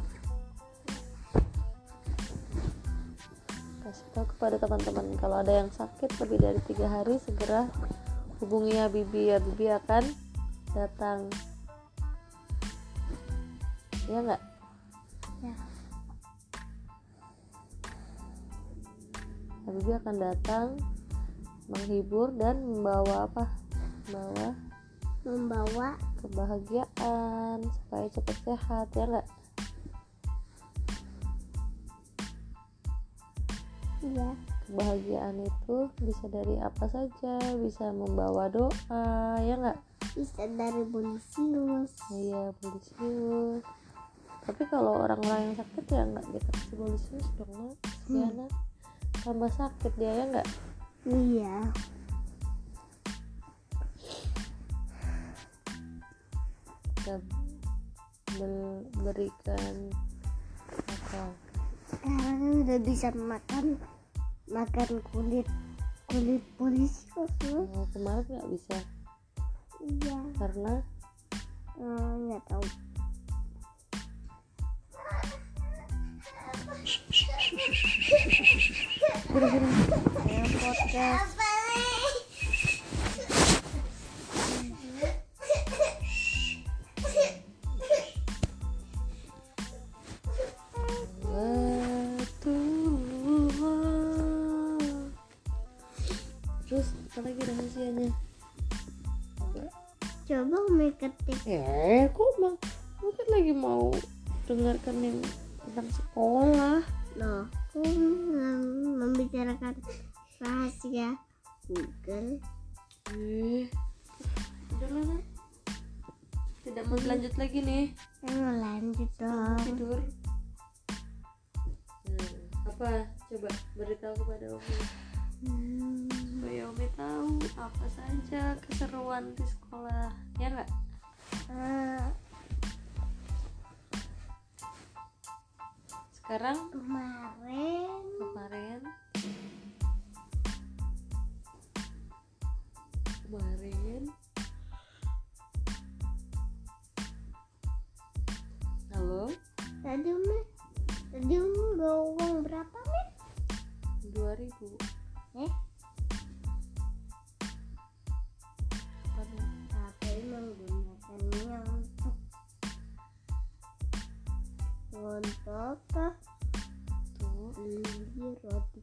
[SPEAKER 2] Kasih tahu kepada teman-teman kalau ada yang sakit lebih dari tiga hari segera hubungi Habibie. Habibie akan datang. Ya nggak?
[SPEAKER 1] Ya.
[SPEAKER 2] Habibie akan datang menghibur dan membawa apa? Membawa
[SPEAKER 1] membawa
[SPEAKER 2] kebahagiaan supaya cepat sehat ya enggak
[SPEAKER 1] ya
[SPEAKER 2] kebahagiaan itu bisa dari apa saja? Bisa membawa doa ya enggak
[SPEAKER 1] bisa dari bonisius
[SPEAKER 2] iya polisius tapi kalau orang-orang yang sakit ya nggak? Dikasih polisius dong kasihan nak. tambah sakit dia ya nggak
[SPEAKER 1] iya.
[SPEAKER 2] Kita berikan apa
[SPEAKER 1] sekarang udah bisa makan makan kulit kulit polisius loh.
[SPEAKER 2] Oh, kemarin nggak bisa?
[SPEAKER 1] Iya.
[SPEAKER 2] Karena?
[SPEAKER 1] Eh, nggak tahu (laughs)
[SPEAKER 2] podcast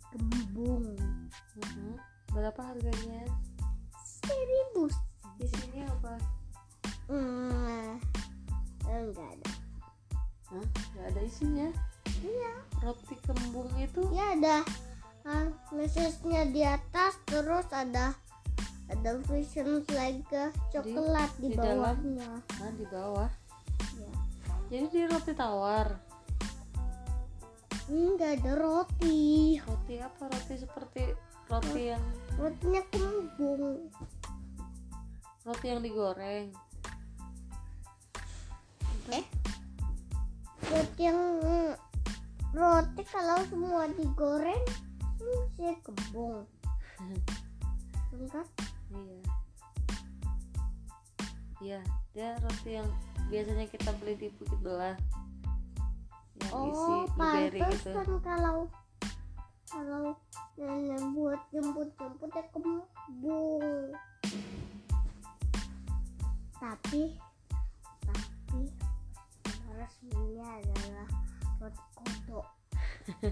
[SPEAKER 1] kembung
[SPEAKER 2] Mhm. berapa harganya?
[SPEAKER 1] Seribu.
[SPEAKER 2] Isinya apa?
[SPEAKER 1] Hmm, enggak ada.
[SPEAKER 2] Hah? nggak ada isinya?
[SPEAKER 1] Iya.
[SPEAKER 2] Roti kembung itu?
[SPEAKER 1] Ya ada. Ah, mesesnya di atas terus ada ada vision like coklat di,
[SPEAKER 2] di dalam?
[SPEAKER 1] bawahnya.
[SPEAKER 2] Nah di bawah?
[SPEAKER 1] Ya.
[SPEAKER 2] jadi di roti tawar
[SPEAKER 1] enggak ada roti.
[SPEAKER 2] Roti apa? Roti seperti roti yang
[SPEAKER 1] rotinya kembung.
[SPEAKER 2] Roti yang digoreng.
[SPEAKER 1] Eh roti yang roti kalau semua digoreng hmm, sih kembung. (laughs) Enggak
[SPEAKER 2] iya. Iya dia roti yang biasanya kita beli di Bukit Belah yang isi
[SPEAKER 1] oh
[SPEAKER 2] blueberry
[SPEAKER 1] pantes
[SPEAKER 2] gitu
[SPEAKER 1] kan kalau kalau nenek buat jemput jemput ya kembung. Tapi tapi resminya adalah roti kodok (laughs)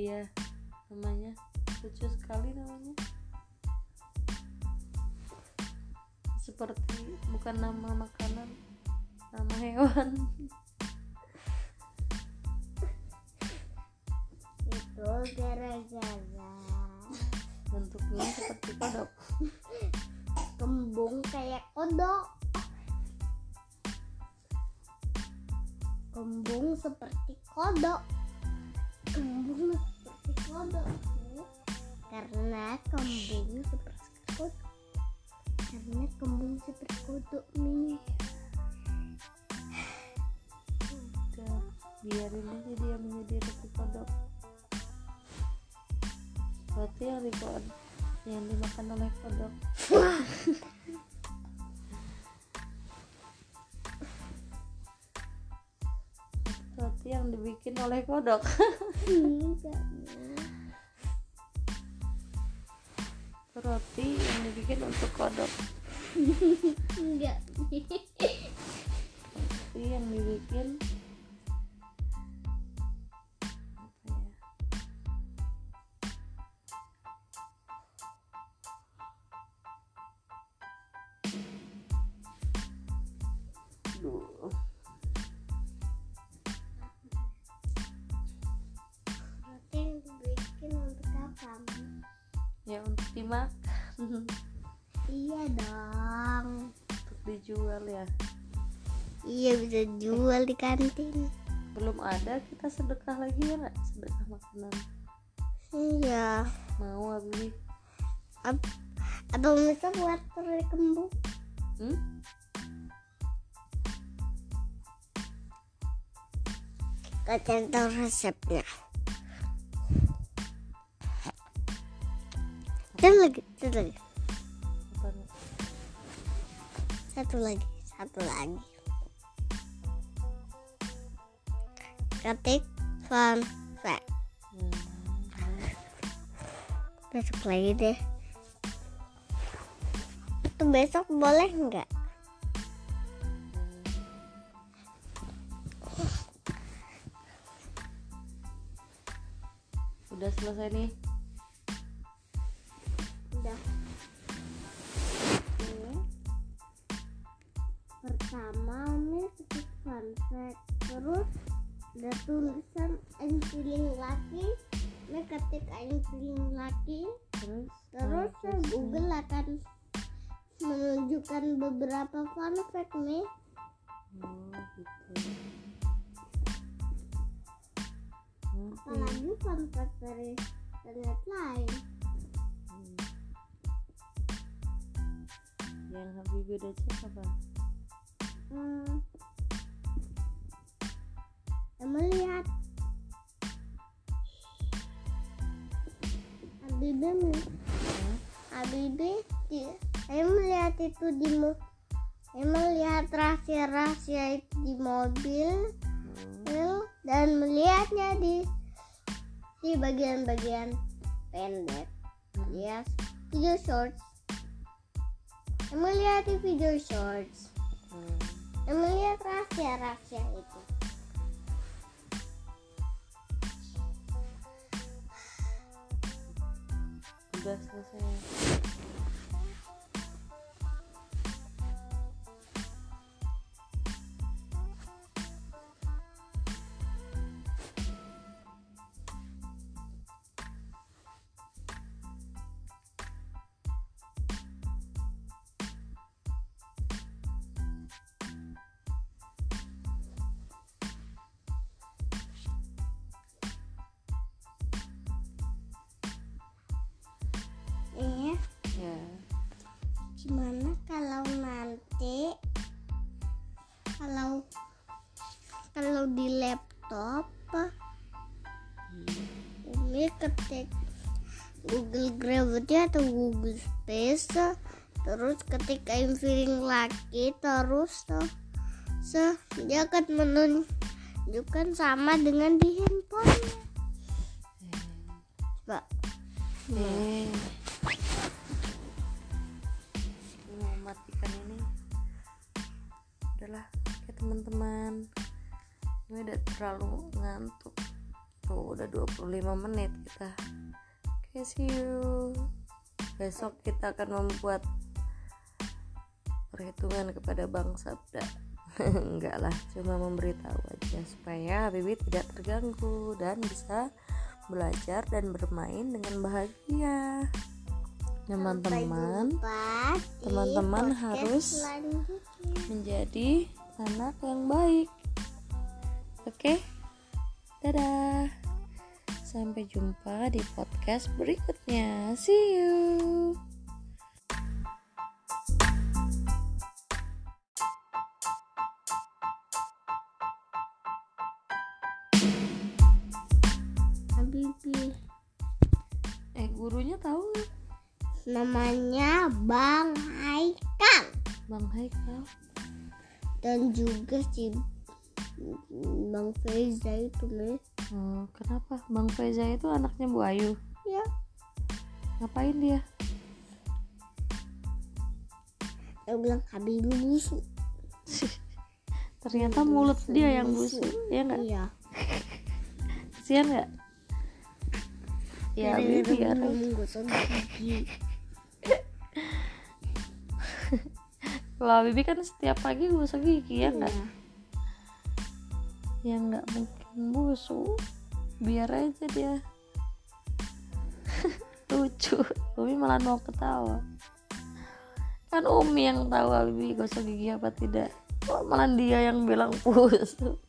[SPEAKER 2] iya namanya lucu sekali namanya. Seperti bukan nama makanan nama hewan.
[SPEAKER 1] Itu gara-gara
[SPEAKER 2] bentuknya seperti kodok.
[SPEAKER 1] kembung kayak kodok. Kembung seperti kodok. Kembung seperti kodok. Karena kembung seperti kodok. Karena kembung seperti kodok nih
[SPEAKER 2] biarin aja dia menjadi roti kodok. Roti yang di yang dimakan oleh kodok. Roti yang dibikin oleh kodok. Roti yang dibikin untuk kodok.
[SPEAKER 1] Enggak.
[SPEAKER 2] Roti yang dibikin ya untuk dimakan
[SPEAKER 1] Iya dong.
[SPEAKER 2] untuk dijual ya
[SPEAKER 1] Iya bisa jual di kantin.
[SPEAKER 2] belum ada kita sedekah lagi ya nggak sedekah makanan
[SPEAKER 1] Iya.
[SPEAKER 2] mau Abi
[SPEAKER 1] Ab Abang bisa buat telur kembung.
[SPEAKER 2] hmm?
[SPEAKER 1] Kita cari resepnya. Satu lagi, satu lagi, satu lagi, satu lagi. Ketik fun fact.
[SPEAKER 2] Hmm.
[SPEAKER 1] Besok lagi deh. Itu besok boleh nggak?
[SPEAKER 2] udah selesai nih
[SPEAKER 1] Ini fun fact. Terus ada tulisan I'm feeling lucky. Ini ketik I'm feeling lucky.
[SPEAKER 2] terus
[SPEAKER 1] Terus
[SPEAKER 2] terus,
[SPEAKER 1] Google akan menunjukkan beberapa fun fact nih.
[SPEAKER 2] oh gitu.
[SPEAKER 1] Apalagi fun fact dari internet lain.
[SPEAKER 2] Hmm. yang Habibie udah cek apa
[SPEAKER 1] Hmm. Melihat Habibie
[SPEAKER 2] Hah?
[SPEAKER 1] Habibie saya melihat itu di saya melihat rahasia-rahasia itu di mobil
[SPEAKER 2] Hmm.
[SPEAKER 1] dan melihatnya di di bagian-bagian pendek alias video shorts saya melihat di video shorts
[SPEAKER 2] Hmm.
[SPEAKER 1] Melihat rahasia-rahasia itu?
[SPEAKER 2] Udah selesai
[SPEAKER 1] laptop Umi ketik Google Gravity atau Google Space. Terus ketik I'm feeling lucky terus tuh. Se dia akan menunjukkan sama dengan di handphone. Coba.
[SPEAKER 2] Aku mau matikan ini. Udahlah oke teman-teman ini udah terlalu ngantuk. Tuh udah 25 menit kita. Oke see you. Besok kita akan membuat perhitungan kepada Bang Sabda. (laughs) Enggak lah cuma memberitahu aja supaya Habibie tidak terganggu dan bisa belajar dan bermain dengan bahagia. Teman-teman
[SPEAKER 1] di
[SPEAKER 2] teman-teman
[SPEAKER 1] podcast
[SPEAKER 2] harus menjadi anak yang baik oke? Dadah. Sampai jumpa di podcast berikutnya. See you.
[SPEAKER 1] Habibie
[SPEAKER 2] eh gurunya tahu nggak?
[SPEAKER 1] Namanya Bang Haikal.
[SPEAKER 2] Bang Haikal.
[SPEAKER 1] Dan juga si Bang Feza itu nih
[SPEAKER 2] oh, kenapa? Bang Feza itu anaknya Bu Ayu?
[SPEAKER 1] Ya
[SPEAKER 2] ngapain dia?
[SPEAKER 1] Dia bilang Habibie busuk. (laughs)
[SPEAKER 2] Ternyata mulut dia yang busuk. ya nggak?
[SPEAKER 1] Iya. (laughs)
[SPEAKER 2] Kasihan nggak? Ya biar.
[SPEAKER 1] gigi (laughs)
[SPEAKER 2] kalau Bibi kan setiap pagi gosok gigi ya nggak?
[SPEAKER 1] Iya.
[SPEAKER 2] Yang nggak mungkin. Busuk biar aja dia. (laughs) Lucu. Umi malah mau ketawa. Kan Umi yang tahu Habibie gosok gigi apa tidak. Kok malah dia yang bilang busuk (laughs)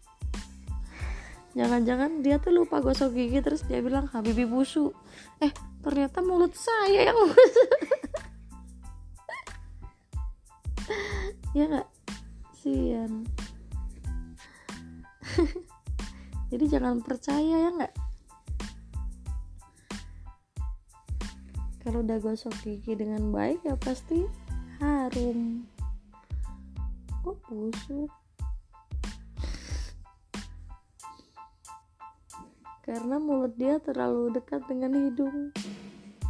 [SPEAKER 2] jangan-jangan dia tuh lupa gosok gigi terus dia bilang Habibie busuk. Eh ternyata mulut saya yang busuk. (laughs) Ya nggak? Sian (laughs) jadi jangan percaya ya nggak? Kalau udah gosok gigi dengan baik ya pasti harum. Kok busuk? Karena mulut dia terlalu dekat dengan hidung.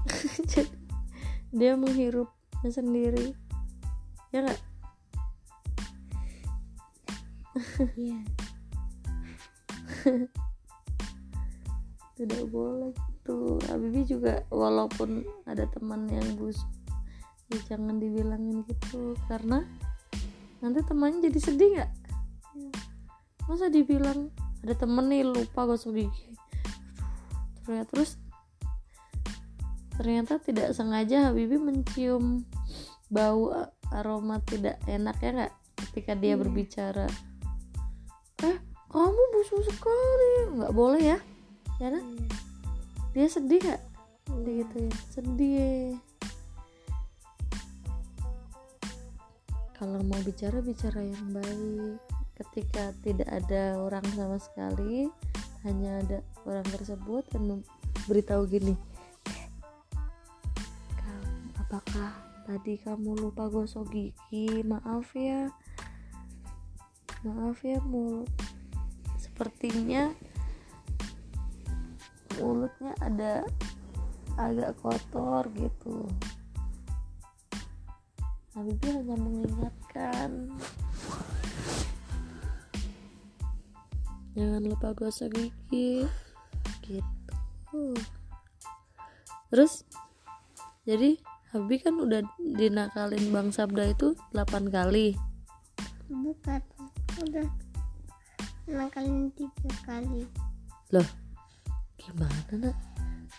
[SPEAKER 2] (laughs) Dia menghirupnya sendiri. Ya nggak?
[SPEAKER 1] Iya. (laughs)
[SPEAKER 2] tidak boleh gitu. Habibie juga walaupun ada teman yang busuk ya jangan dibilangin gitu. Karena nanti temannya jadi sedih nggak? Masa dibilang ada temen nih lupa gosok gigi. Ternyata terus ternyata tidak sengaja Habibie mencium bau aroma tidak enak ya nggak ketika dia berbicara? Eh kamu busuk sekali. Nggak boleh ya. Ya kan? dia sedih nggak? Dia gitu ya. Sedih. Kalau mau bicara bicara yang baik. Ketika tidak ada orang sama sekali hanya ada orang tersebut dan beritahu gini. "Kamu, apakah tadi kamu lupa gosok gigi? Maaf ya. Maaf ya mulut sepertinya mulutnya ada agak kotor gitu. Habibie hanya mengingatkan jangan lupa gosok gigi gitu. Terus jadi Habibie kan udah dinakalin Bang Sabda itu 8 kali.
[SPEAKER 1] Bukan. Udah nakalin tiga kali.
[SPEAKER 2] loh gimana nak?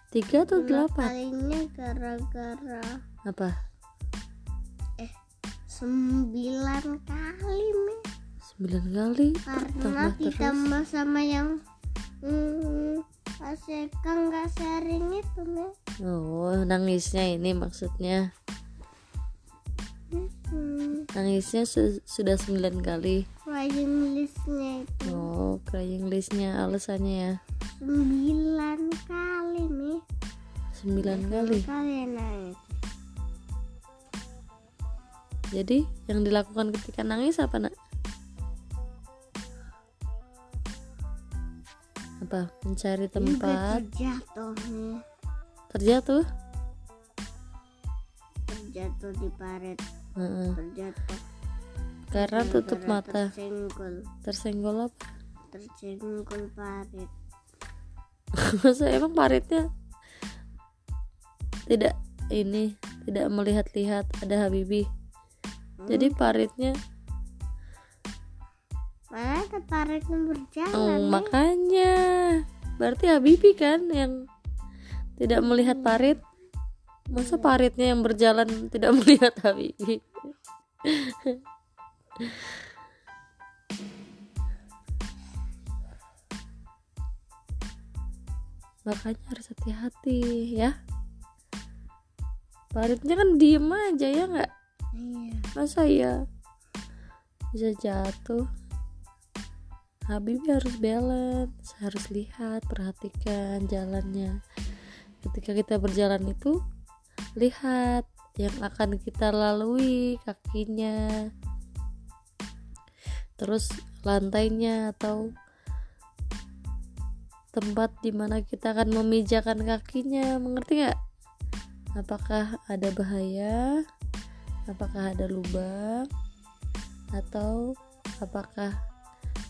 [SPEAKER 2] Tiga atau delapan?
[SPEAKER 1] Kalinya gara-gara
[SPEAKER 2] apa?
[SPEAKER 1] Sembilan kali me.
[SPEAKER 2] sembilan kali?
[SPEAKER 1] Karena
[SPEAKER 2] tambah terus?
[SPEAKER 1] ditambah sama yang hmm, Pas Eka nggak sharing itu me.
[SPEAKER 2] oh nangisnya ini maksudnya.
[SPEAKER 1] Hmm,
[SPEAKER 2] nangisnya su- sudah sembilan kali
[SPEAKER 1] crying listnya itu
[SPEAKER 2] oh crying listnya alasannya ya
[SPEAKER 1] sembilan kali nih.
[SPEAKER 2] sembilan kali
[SPEAKER 1] Kali nangis.
[SPEAKER 2] jadi yang dilakukan ketika nangis apa nak apa mencari tempat
[SPEAKER 1] terjatuh nih.
[SPEAKER 2] terjatuh
[SPEAKER 1] Terjatuh di paret.
[SPEAKER 2] Heeh.
[SPEAKER 1] Terjatuh.
[SPEAKER 2] Karena tutup mata.
[SPEAKER 1] Tersenggol.
[SPEAKER 2] tersenggol apa?
[SPEAKER 1] Tersenggol paret. (laughs)
[SPEAKER 2] masa emang paritnya tidak ini tidak melihat-lihat ada Habibie jadi paritnya
[SPEAKER 1] Mana ada paretnya berjalan
[SPEAKER 2] oh,
[SPEAKER 1] nih.
[SPEAKER 2] makanya. Berarti Habibie kan yang tidak melihat parit? Masa paritnya yang berjalan tidak (laughs) melihat Habibie makanya harus hati-hati ya. Paritnya kan diem aja ya nggak?
[SPEAKER 1] Iya.
[SPEAKER 2] masa ya bisa jatuh. Habibie harus balance harus lihat perhatikan jalannya. Ketika kita berjalan itu lihat yang akan kita lalui kakinya terus lantainya atau tempat di mana kita akan memijakan kakinya mengerti nggak? Apakah ada bahaya? Apakah ada lubang? Atau apakah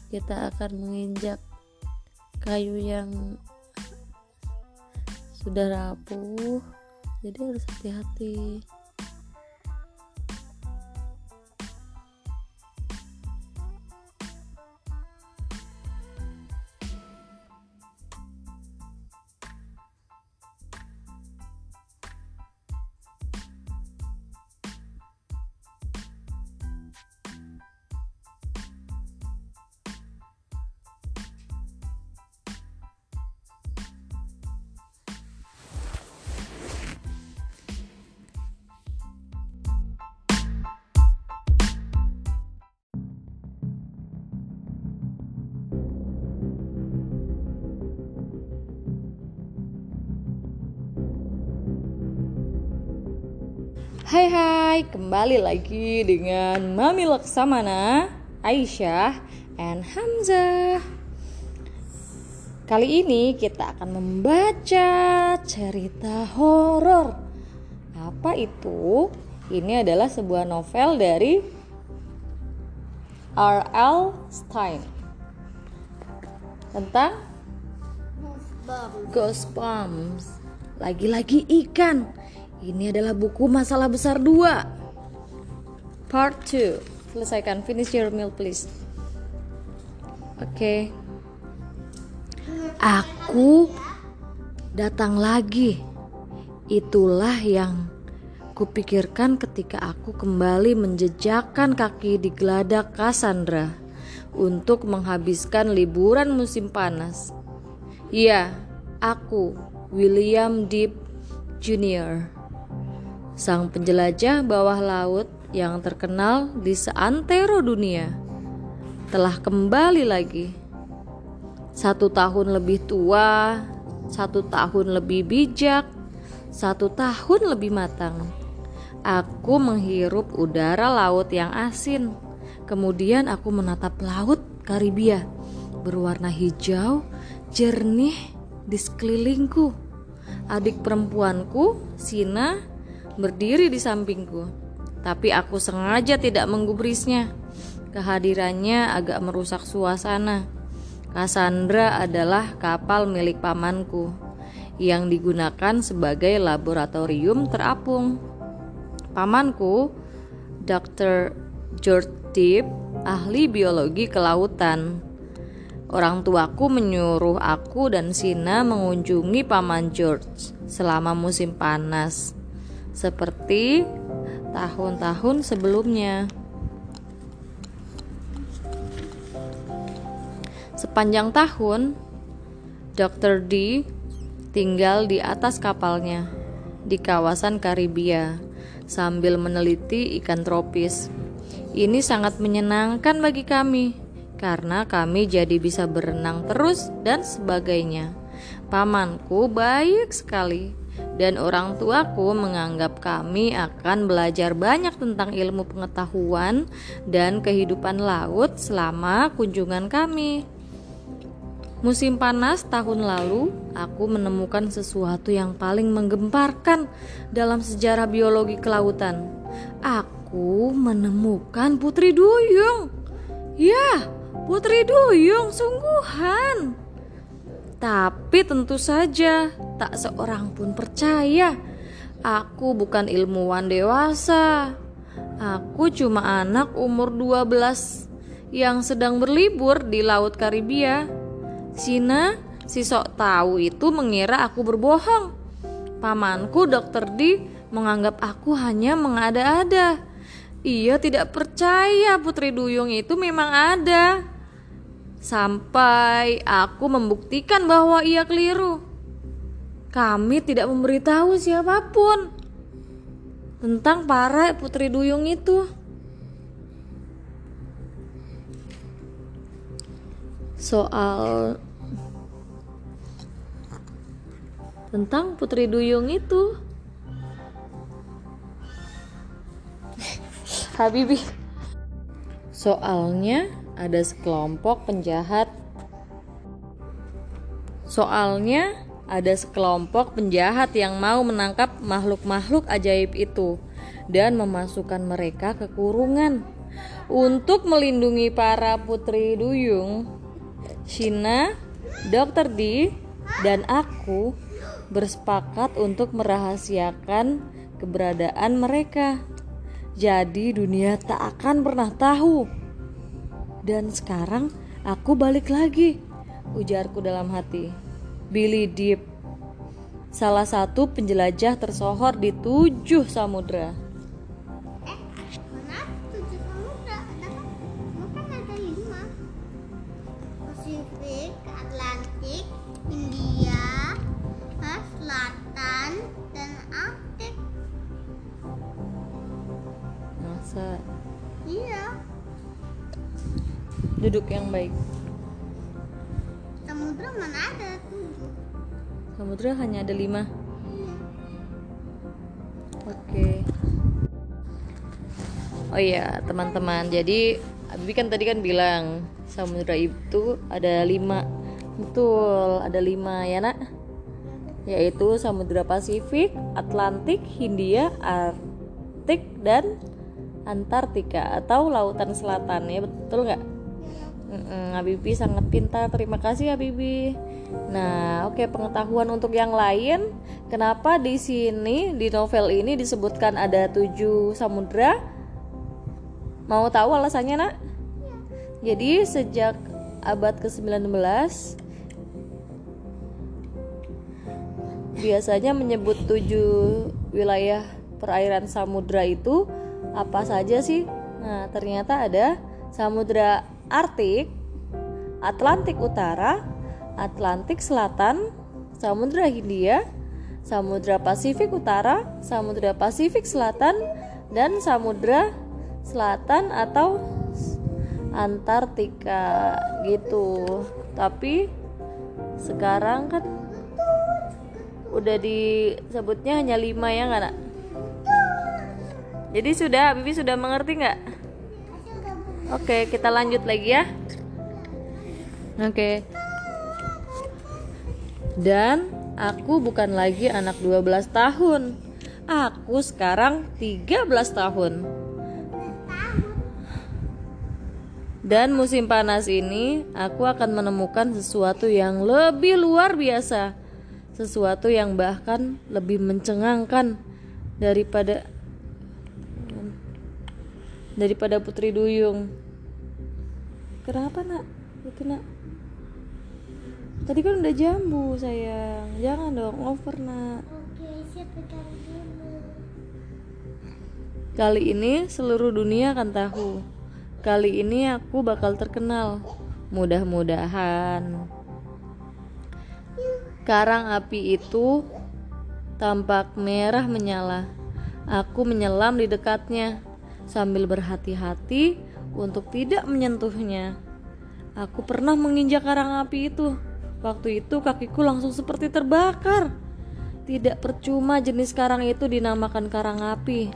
[SPEAKER 2] kita akan menginjak kayu yang sudah rapuh? Jadi harus hati-hati Hai hai, kembali lagi dengan Mami Laksamana, Aisyah, and Hamzah. Kali ini kita akan membaca cerita horor. Apa itu? Ini adalah sebuah novel dari R.L. Stein. Tentang Ghost Bombs Lagi-lagi ikan Ini adalah buku masalah besar 2 Part 2 Selesaikan. Finish your meal please. Oke. Aku datang lagi. Itulah yang kupikirkan ketika aku kembali menjejakkan kaki di geladak Cassandra Untuk menghabiskan liburan musim panas. Iya, aku William Deep Jr. Sang penjelajah bawah laut yang terkenal di seantero dunia telah kembali lagi. Satu tahun lebih tua, satu tahun lebih bijak, satu tahun lebih matang. Aku menghirup udara laut yang asin. Kemudian aku menatap laut Karibia berwarna hijau jernih di sekelilingku. Adik perempuanku, Sina, berdiri di sampingku. Tapi aku sengaja tidak menggubrisnya. Kehadirannya agak merusak suasana. Cassandra adalah kapal milik pamanku yang digunakan sebagai laboratorium terapung. Pamanku, Dr. George Deep, ahli biologi kelautan Orang tuaku menyuruh aku dan Sina mengunjungi Paman George selama musim panas, seperti tahun-tahun sebelumnya. Sepanjang tahun, Dr. D tinggal di atas kapalnya di kawasan Karibia sambil meneliti ikan tropis. Ini sangat menyenangkan bagi kami karena kami jadi bisa berenang terus dan sebagainya. Pamanku baik sekali dan orang tuaku menganggap kami akan belajar banyak tentang ilmu pengetahuan dan kehidupan laut selama kunjungan kami. Musim panas tahun lalu, aku menemukan sesuatu yang paling menggemparkan dalam sejarah biologi kelautan. Aku menemukan putri duyung. Ya, Putri Duyung sungguhan. Tapi tentu saja tak seorang pun percaya. Aku bukan ilmuwan dewasa. Aku cuma anak umur 12 yang sedang berlibur di Laut Karibia. Sina, si sok tahu itu mengira aku berbohong. Pamanku Dokter D menganggap aku hanya mengada-ada. Ia tidak percaya Putri Duyung itu memang ada sampai aku membuktikan bahwa ia keliru. Kami tidak memberitahu siapa pun tentang para putri duyung itu. Soal tentang putri duyung itu. (laughs) Habibi. Soalnya ada sekelompok penjahat. Soalnya ada sekelompok penjahat yang mau menangkap makhluk-makhluk ajaib itu dan memasukkan mereka ke kurungan. Untuk melindungi para putri duyung, Shina, Dr. D, dan aku bersepakat untuk merahasiakan keberadaan mereka. Jadi dunia tak akan pernah tahu dan sekarang aku balik lagi, ujarku dalam hati. Billy Deep, salah satu penjelajah tersohor di tujuh samudra.
[SPEAKER 1] Eh, mana tujuh samudra? Kan ada lima. Pasifik, Atlantik, India, Selatan, dan Arktik.
[SPEAKER 2] Masa duduk yang baik.
[SPEAKER 1] Samudra mana ada tujuh?
[SPEAKER 2] Samudra hanya ada lima.
[SPEAKER 1] Iya.
[SPEAKER 2] Oke. Oh iya teman-teman, jadi Abi kan tadi kan bilang samudra itu ada lima, betul ada lima ya nak, yaitu samudra Pasifik, Atlantik, Hindia, Arktik dan Antartika atau Lautan Selatan ya betul nggak? Mm-mm, Habibi sangat pintar, terima kasih Habibi. Nah, oke pengetahuan untuk yang lain, kenapa di sini di novel ini disebutkan ada tujuh samudra? Mau tahu alasannya nak? Jadi sejak abad ke-19 biasanya menyebut tujuh wilayah perairan samudra itu apa saja sih? Nah, ternyata ada Samudra Arktik, Atlantik Utara, Atlantik Selatan, Samudra Hindia, Samudra Pasifik Utara, Samudra Pasifik Selatan, dan Samudra Selatan atau Antartika gitu. Tapi sekarang kan udah disebutnya hanya lima ya nggak? Jadi sudah, Bibi sudah mengerti nggak? Oke, kita lanjut lagi ya. Oke. Dan aku bukan lagi anak 12 tahun. Aku sekarang 13 tahun. Dan musim panas ini aku akan menemukan sesuatu yang lebih luar biasa. Sesuatu yang bahkan lebih mencengangkan daripada daripada Putri Duyung. Kenapa nak? Itu nak. Tadi kan udah jambu sayang. Jangan dong over nak. Kali ini seluruh dunia akan tahu. Kali ini aku bakal terkenal. Mudah-mudahan. Karang api itu tampak merah menyala. Aku menyelam di dekatnya sambil berhati-hati untuk tidak menyentuhnya. Aku pernah menginjak karang api itu. Waktu itu kakiku langsung seperti terbakar. Tidak percuma jenis karang itu dinamakan karang api.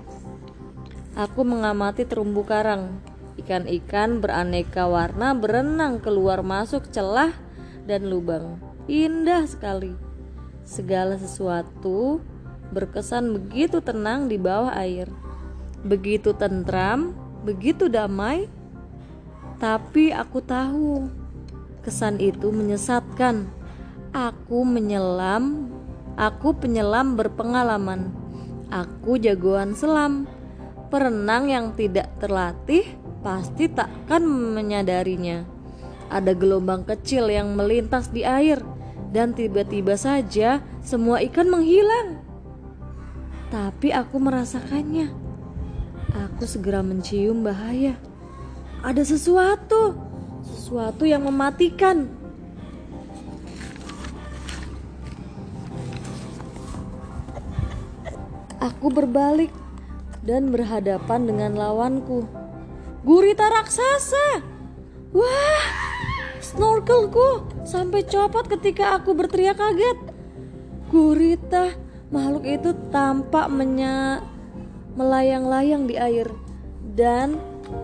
[SPEAKER 2] Aku mengamati terumbu karang. Ikan-ikan beraneka warna berenang keluar masuk celah dan lubang. Indah sekali. Segala sesuatu berkesan begitu tenang di bawah air. Begitu tentram, begitu damai. Tapi aku tahu kesan itu menyesatkan. Aku menyelam, aku penyelam berpengalaman. Aku jagoan selam. Perenang yang tidak terlatih pasti takkan menyadarinya. Ada gelombang kecil yang melintas di air dan tiba-tiba saja semua ikan menghilang. Tapi aku merasakannya. Aku segera mencium bahaya. Ada sesuatu, sesuatu yang mematikan. Aku berbalik dan berhadapan dengan lawanku. Gurita raksasa. Wah, snorkelku sampai copot ketika aku berteriak kaget. Gurita, makhluk itu tampak menya melayang-layang di air dan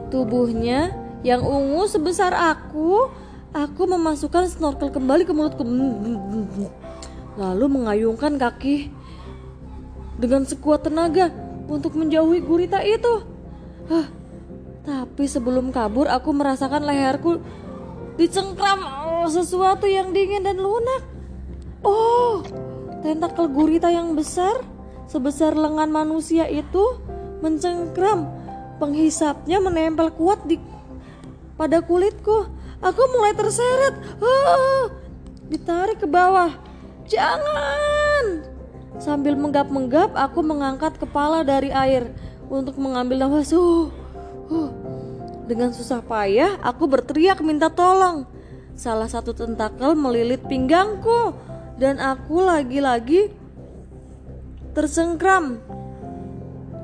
[SPEAKER 2] tubuhnya yang ungu sebesar aku, aku memasukkan snorkel kembali ke mulutku. Lalu mengayungkan kaki dengan sekuat tenaga untuk menjauhi gurita itu. Hah, tapi sebelum kabur aku merasakan leherku dicengkram oh, sesuatu yang dingin dan lunak. Oh, tentakel gurita yang besar sebesar lengan manusia itu mencengkram. Penghisapnya menempel kuat di pada kulitku. Aku mulai terseret. Oh, ditarik ke bawah. Jangan! Sambil menggap-menggap, aku mengangkat kepala dari air untuk mengambil nafas. Uh, uh. Dengan susah payah, aku berteriak minta tolong. Salah satu tentakel melilit pinggangku dan aku lagi-lagi tersengkram.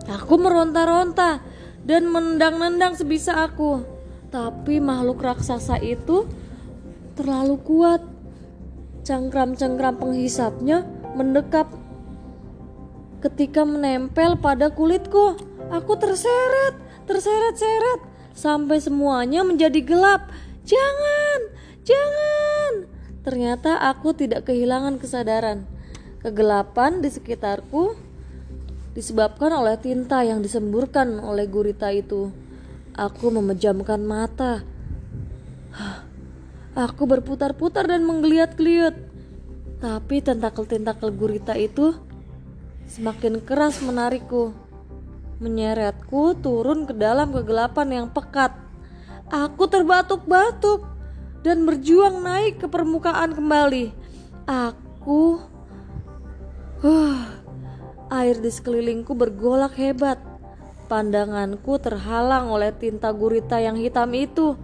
[SPEAKER 2] Aku meronta-ronta dan menendang-nendang sebisa aku. Tapi makhluk raksasa itu terlalu kuat. Cengkram-cengkram penghisapnya mendekap ketika menempel pada kulitku. Aku terseret, terseret-seret sampai semuanya menjadi gelap. Jangan, jangan. Ternyata aku tidak kehilangan kesadaran. Kegelapan di sekitarku disebabkan oleh tinta yang disemburkan oleh gurita itu. Aku memejamkan mata. (sighs) Aku berputar-putar dan menggeliat-geliat. Tapi tentakel-tentakel gurita itu semakin keras menarikku, menyeretku turun ke dalam kegelapan yang pekat. Aku terbatuk-batuk dan berjuang naik ke permukaan kembali. Aku Huh, air di sekelilingku bergolak hebat. Pandanganku terhalang oleh tinta gurita yang hitam itu.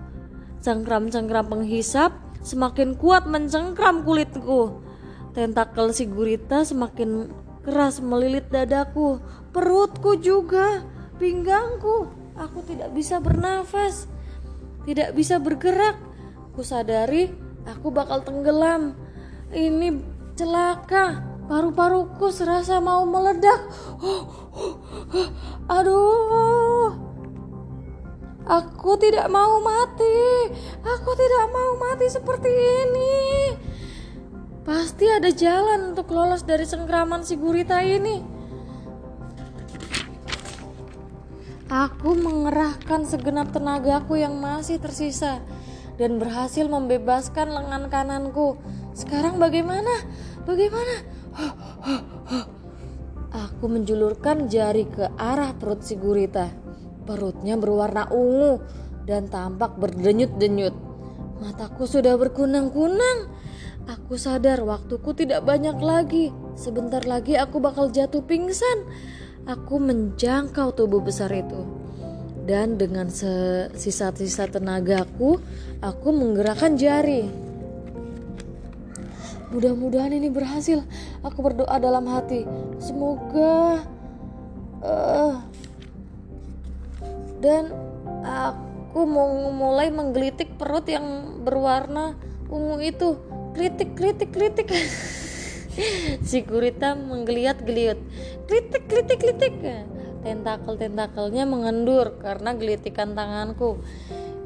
[SPEAKER 2] Cengkram-cengkram penghisap semakin kuat mencengkram kulitku. Tentakel si gurita semakin keras melilit dadaku, perutku juga, pinggangku. Aku tidak bisa bernafas, tidak bisa bergerak. Kusadari aku bakal tenggelam. Ini celaka. Paru-paruku serasa mau meledak. Aduh. Aku tidak mau mati. Aku tidak mau mati seperti ini. Pasti ada jalan untuk lolos dari cengkraman si gurita ini. Aku mengerahkan segenap tenagaku yang masih tersisa dan berhasil membebaskan lengan kananku. Sekarang bagaimana? Bagaimana? Aku menjulurkan jari ke arah perut si gurita. Perutnya berwarna ungu dan tampak berdenyut-denyut. Mataku sudah berkunang-kunang. Aku sadar waktuku tidak banyak lagi. Sebentar lagi aku bakal jatuh pingsan. Aku menjangkau tubuh besar itu. Dan dengan sisa-sisa tenagaku, aku menggerakkan jari. Mudah-mudahan ini berhasil. Aku berdoa dalam hati. Semoga uh, dan aku mau mulai menggelitik perut yang berwarna ungu itu. Kritik, kritik, kritik. (laughs) si gurita menggeliat-geliat. Kritik, kritik, kritik. Tentakel-tentakelnya mengendur karena gelitikan tanganku.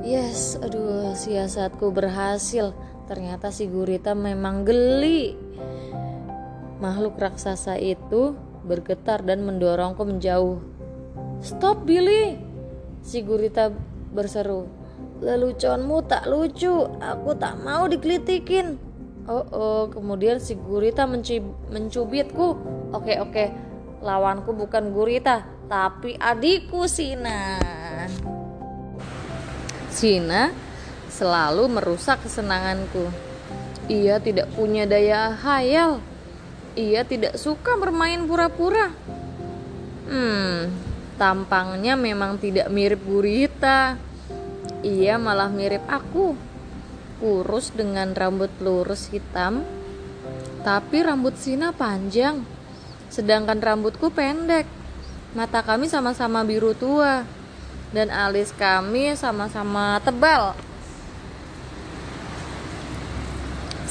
[SPEAKER 2] Yes, aduh, siasatku berhasil. Ternyata si gurita memang geli. Makhluk raksasa itu bergetar dan mendorongku menjauh. Stop Billy! Si gurita berseru. Leluconmu tak lucu, aku tak mau dikelitikin. Oh, oh, kemudian si gurita mencubitku. Oke, oke, lawanku bukan gurita, tapi adikku Sina. Sina selalu merusak kesenanganku. Ia tidak punya daya hayal. Ia tidak suka bermain pura-pura. Hmm, tampangnya memang tidak mirip gurita. Ia malah mirip aku. Kurus dengan rambut lurus hitam, tapi rambut Sina panjang. Sedangkan rambutku pendek. Mata kami sama-sama biru tua dan alis kami sama-sama tebal.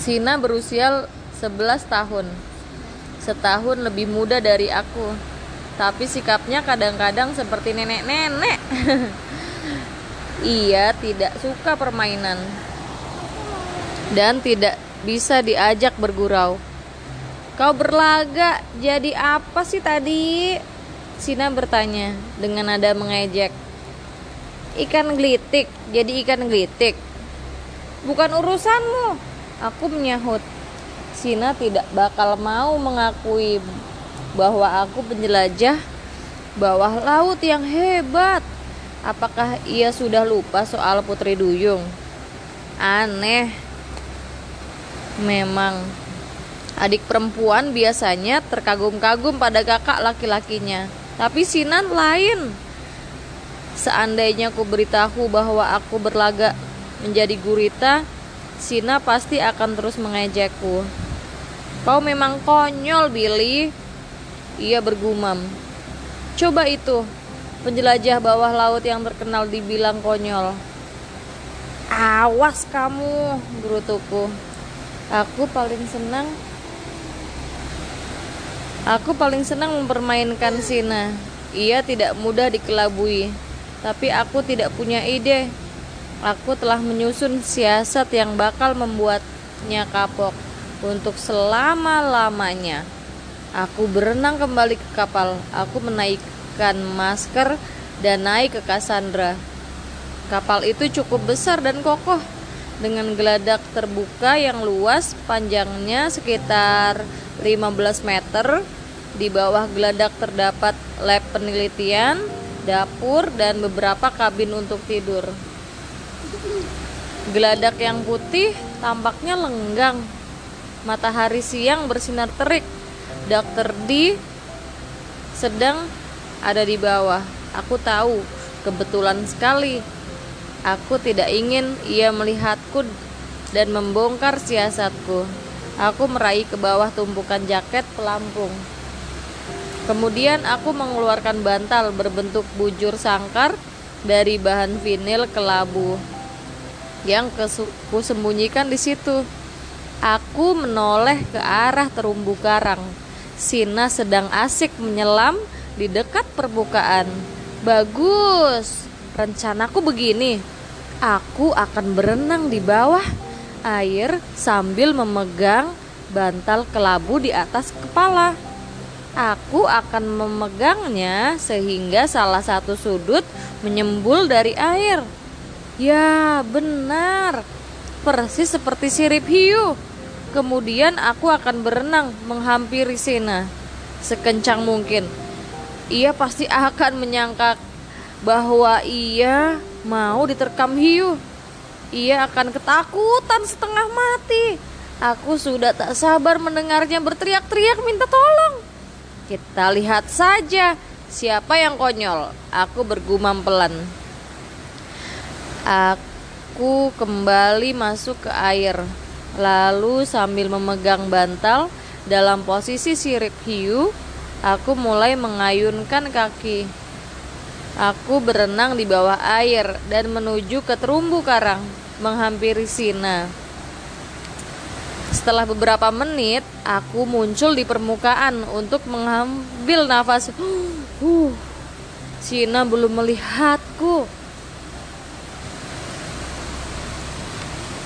[SPEAKER 2] Sina berusia 11 tahun. Setahun lebih muda dari aku. Tapi sikapnya kadang-kadang seperti nenek-nenek. (laughs) Ia tidak suka permainan dan tidak bisa diajak bergurau. Kau berlaga jadi apa sih tadi? Sina bertanya dengan nada mengejek. Ikan gelitik, jadi ikan gelitik. Bukan urusanmu, Aku menyahut, Sina tidak bakal mau mengakui bahwa aku penjelajah bawah laut yang hebat. Apakah ia sudah lupa soal Putri Duyung? Aneh. Memang adik perempuan biasanya terkagum-kagum pada kakak laki-lakinya. Tapi Sinan lain. Seandainya aku beritahu bahwa aku berlaga menjadi gurita, Sina pasti akan terus mengejekku. Kau memang konyol, Billy. Ia bergumam. Coba itu, penjelajah bawah laut yang terkenal dibilang konyol. Awas kamu, gerutuku. Aku paling senang Aku paling senang mempermainkan Sina. Ia tidak mudah dikelabui. tapi aku tidak punya ide. Aku telah menyusun siasat yang bakal membuatnya kapok untuk selama-lamanya. Aku berenang kembali ke kapal. Aku menaikkan masker dan naik ke Cassandra. Kapal itu cukup besar dan kokoh dengan geladak terbuka yang luas, panjangnya sekitar 15 meter. Di bawah geladak terdapat lab penelitian, dapur, dan beberapa kabin untuk tidur. Geladak yang putih tampaknya lenggang. Matahari siang bersinar terik. Dokter D sedang ada di bawah. Aku tahu, kebetulan sekali. Aku tidak ingin ia melihatku dan membongkar siasatku. Aku meraih ke bawah tumpukan jaket pelampung. Kemudian aku mengeluarkan bantal berbentuk bujur sangkar dari bahan vinil kelabu yang kusembunyikan di situ. Aku menoleh ke arah terumbu karang. Sina sedang asik menyelam di dekat permukaan. Bagus. Rencanaku begini. Aku akan berenang di bawah air sambil memegang bantal kelabu di atas kepala. Aku akan memegangnya sehingga salah satu sudut menyembul dari air. Ya, benar. Persis seperti sirip hiu. Kemudian aku akan berenang menghampiri Sina sekencang mungkin. Ia pasti akan menyangka bahwa ia mau diterkam hiu. Ia akan ketakutan setengah mati. Aku sudah tak sabar mendengarnya berteriak-teriak minta tolong. Kita lihat saja siapa yang konyol. Aku bergumam pelan. Aku kembali masuk ke air. Lalu sambil memegang bantal dalam posisi sirip hiu, aku mulai mengayunkan kaki. Aku berenang di bawah air dan menuju ke terumbu karang, menghampiri Sina. Setelah beberapa menit, aku muncul di permukaan untuk mengambil nafas. (gasps) Huh, Sina belum melihatku.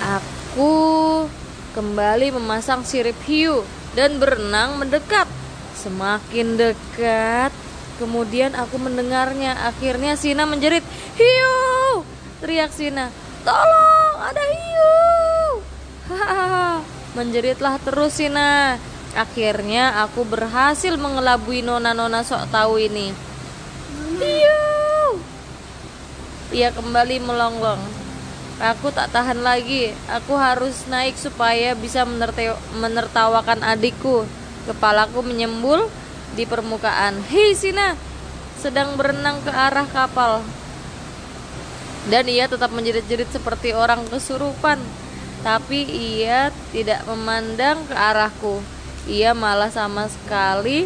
[SPEAKER 2] Aku kembali memasang sirip hiu dan berenang mendekat. Semakin dekat, kemudian aku mendengarnya. Akhirnya Sina menjerit, "Hiu!" Teriak Sina, "Tolong, ada hiu!" Hahaha. (laughs) Menjeritlah terus Sina. Akhirnya aku berhasil mengelabui nona-nona sok tahu ini. Hiu! Ia kembali melonglong. Aku tak tahan lagi. Aku harus naik supaya bisa menertawakan adikku. Kepalaku menyembul di permukaan. Hei Sina, sedang berenang ke arah kapal. Dan ia tetap menjerit-jerit seperti orang kesurupan tapi ia tidak memandang ke arahku. Ia malah sama sekali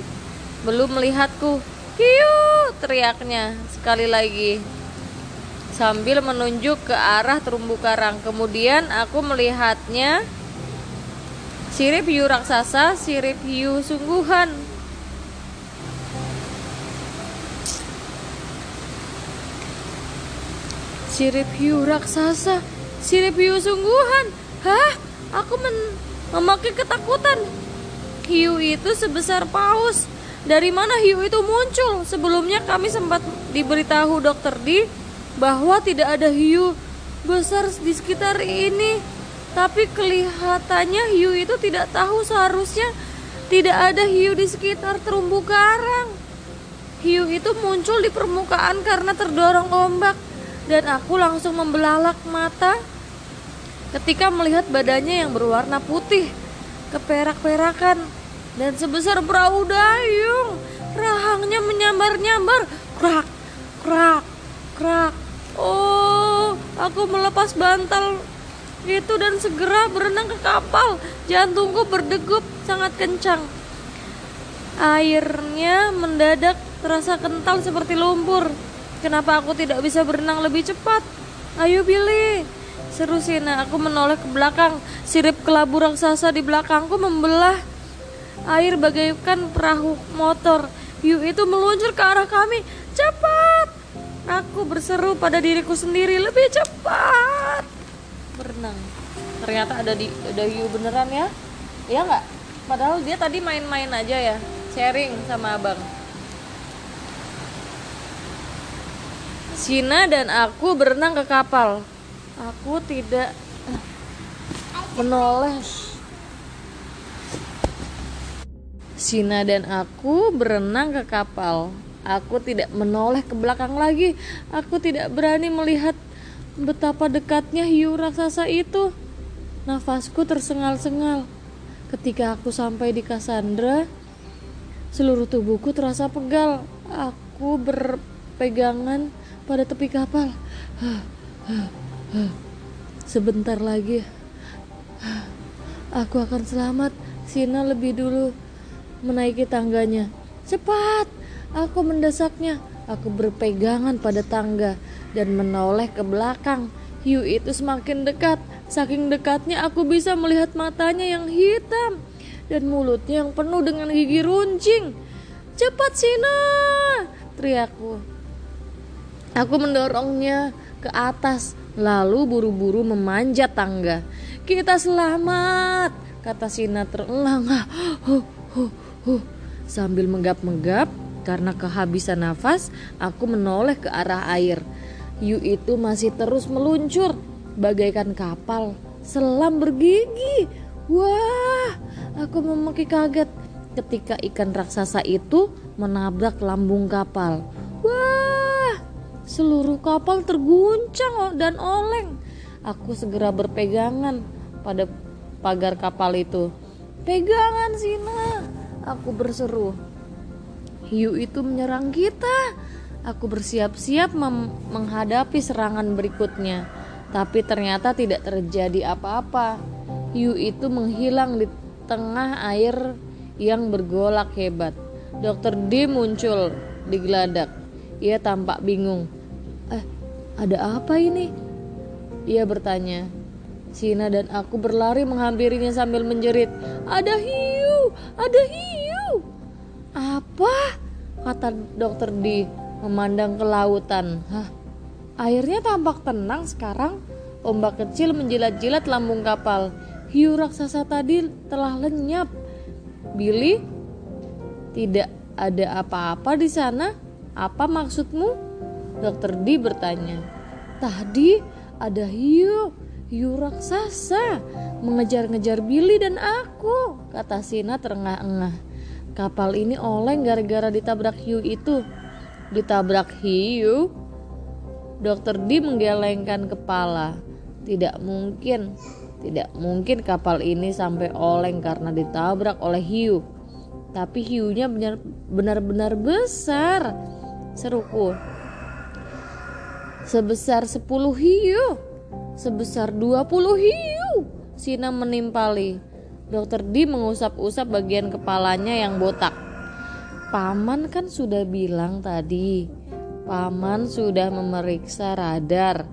[SPEAKER 2] belum melihatku. Hiu, teriaknya sekali lagi sambil menunjuk ke arah terumbu karang. Kemudian aku melihatnya sirip hiu raksasa, sirip hiu sungguhan. Sirip hiu raksasa, sirip hiu sungguhan. Hah? Aku men memakai ketakutan. Hiu itu sebesar paus. Dari mana hiu itu muncul? Sebelumnya kami sempat diberitahu dokter D bahwa tidak ada hiu besar di sekitar ini. Tapi kelihatannya hiu itu tidak tahu seharusnya tidak ada hiu di sekitar terumbu karang. Hiu itu muncul di permukaan karena terdorong ombak dan aku langsung membelalak mata ketika melihat badannya yang berwarna putih, keperak-perakan, dan sebesar perahu dayung. Rahangnya menyambar-nyambar, krak, krak, krak. Oh, aku melepas bantal itu dan segera berenang ke kapal. Jantungku berdegup sangat kencang. Airnya mendadak terasa kental seperti lumpur. Kenapa aku tidak bisa berenang lebih cepat? Ayo Billy, Seru Sina, aku menoleh ke belakang. Sirip kelabu raksasa di belakangku membelah air bagaikan perahu motor. Hiu itu meluncur ke arah kami. Cepat! Aku berseru pada diriku sendiri lebih cepat. Berenang. Ternyata ada di ada hiu beneran ya. Iya nggak? Padahal dia tadi main-main aja ya, sharing sama abang. Sina dan aku berenang ke kapal. Aku tidak eh, menoleh. Sina dan aku berenang ke kapal. Aku tidak menoleh ke belakang lagi. Aku tidak berani melihat betapa dekatnya hiu raksasa itu. Nafasku tersengal-sengal. Ketika aku sampai di Cassandra, seluruh tubuhku terasa pegal. Aku berpegangan pada tepi kapal. Sebentar lagi, aku akan selamat. Sina lebih dulu menaiki tangganya. Cepat! Aku mendesaknya. Aku berpegangan pada tangga dan menoleh ke belakang. Hiu itu semakin dekat. Saking dekatnya aku bisa melihat matanya yang hitam dan mulutnya yang penuh dengan gigi runcing. Cepat Sina! Teriakku. Aku mendorongnya ke atas, lalu buru-buru memanjat tangga. Kita selamat, kata Sina terengah huh, huh, huh. Sambil menggap-menggap, karena kehabisan nafas, aku menoleh ke arah air. Hiu itu masih terus meluncur bagaikan kapal selam bergigi. Wah, aku memaki kaget ketika ikan raksasa itu menabrak lambung kapal. Wah, seluruh kapal terguncang dan oleng. Aku segera berpegangan pada pagar kapal itu. Pegangan Sina, aku berseru. Hiu itu menyerang kita. Aku bersiap-siap menghadapi serangan berikutnya. Tapi ternyata tidak terjadi apa-apa. Hiu itu menghilang di tengah air yang bergolak hebat. Dokter D muncul di geladak. Ia tampak bingung. Eh, ada apa ini? Ia bertanya. Sina dan aku berlari menghampirinya sambil menjerit. Ada hiu, ada hiu. Apa? Kata dokter D memandang ke lautan. Hah, airnya tampak tenang sekarang. Ombak kecil menjilat-jilat lambung kapal. Hiu raksasa tadi telah lenyap. Billy, tidak ada apa-apa di sana. Apa maksudmu? Dokter D bertanya. Tadi ada hiu, hiu raksasa mengejar-ngejar Billy dan aku, kata Sina terengah-engah. Kapal ini oleng gara-gara ditabrak hiu itu. Ditabrak hiu? Dokter D menggelengkan kepala. Tidak mungkin, tidak mungkin kapal ini sampai oleng karena ditabrak oleh hiu. Tapi hiunya benar-benar besar. Seruku. Sebesar 10 hiu. Sebesar 20 hiu. Sina menimpali. Dokter D mengusap-usap bagian kepalanya yang botak. Paman kan sudah bilang tadi. Paman sudah memeriksa radar.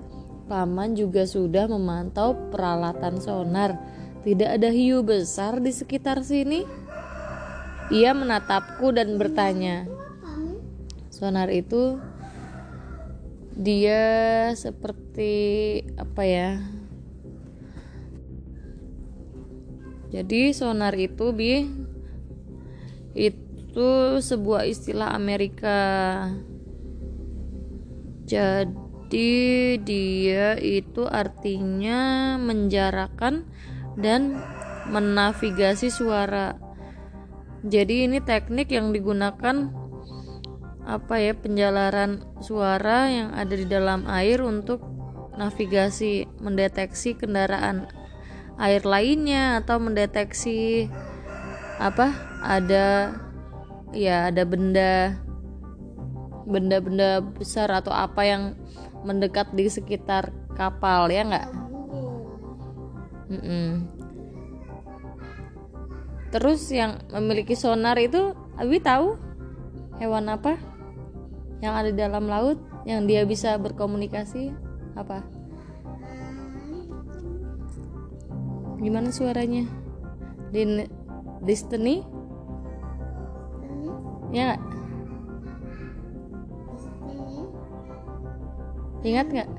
[SPEAKER 2] Paman juga sudah memantau peralatan sonar. Tidak ada hiu besar di sekitar sini. Ia menatapku dan bertanya, sonar itu dia seperti apa ya jadi sonar itu bi itu sebuah istilah Amerika. Jadi dia itu artinya menjarakan dan menavigasi suara. Jadi ini teknik yang digunakan apa ya penjalaran suara yang ada di dalam air untuk navigasi mendeteksi kendaraan air lainnya atau mendeteksi apa ada ya ada benda benda-benda besar atau apa yang mendekat di sekitar kapal ya nggak? Mm -mm. terus yang memiliki sonar itu Abi tahu hewan apa? Yang ada di dalam laut yang dia bisa berkomunikasi apa gimana suaranya di Destiny ya gak? Ingat nggak?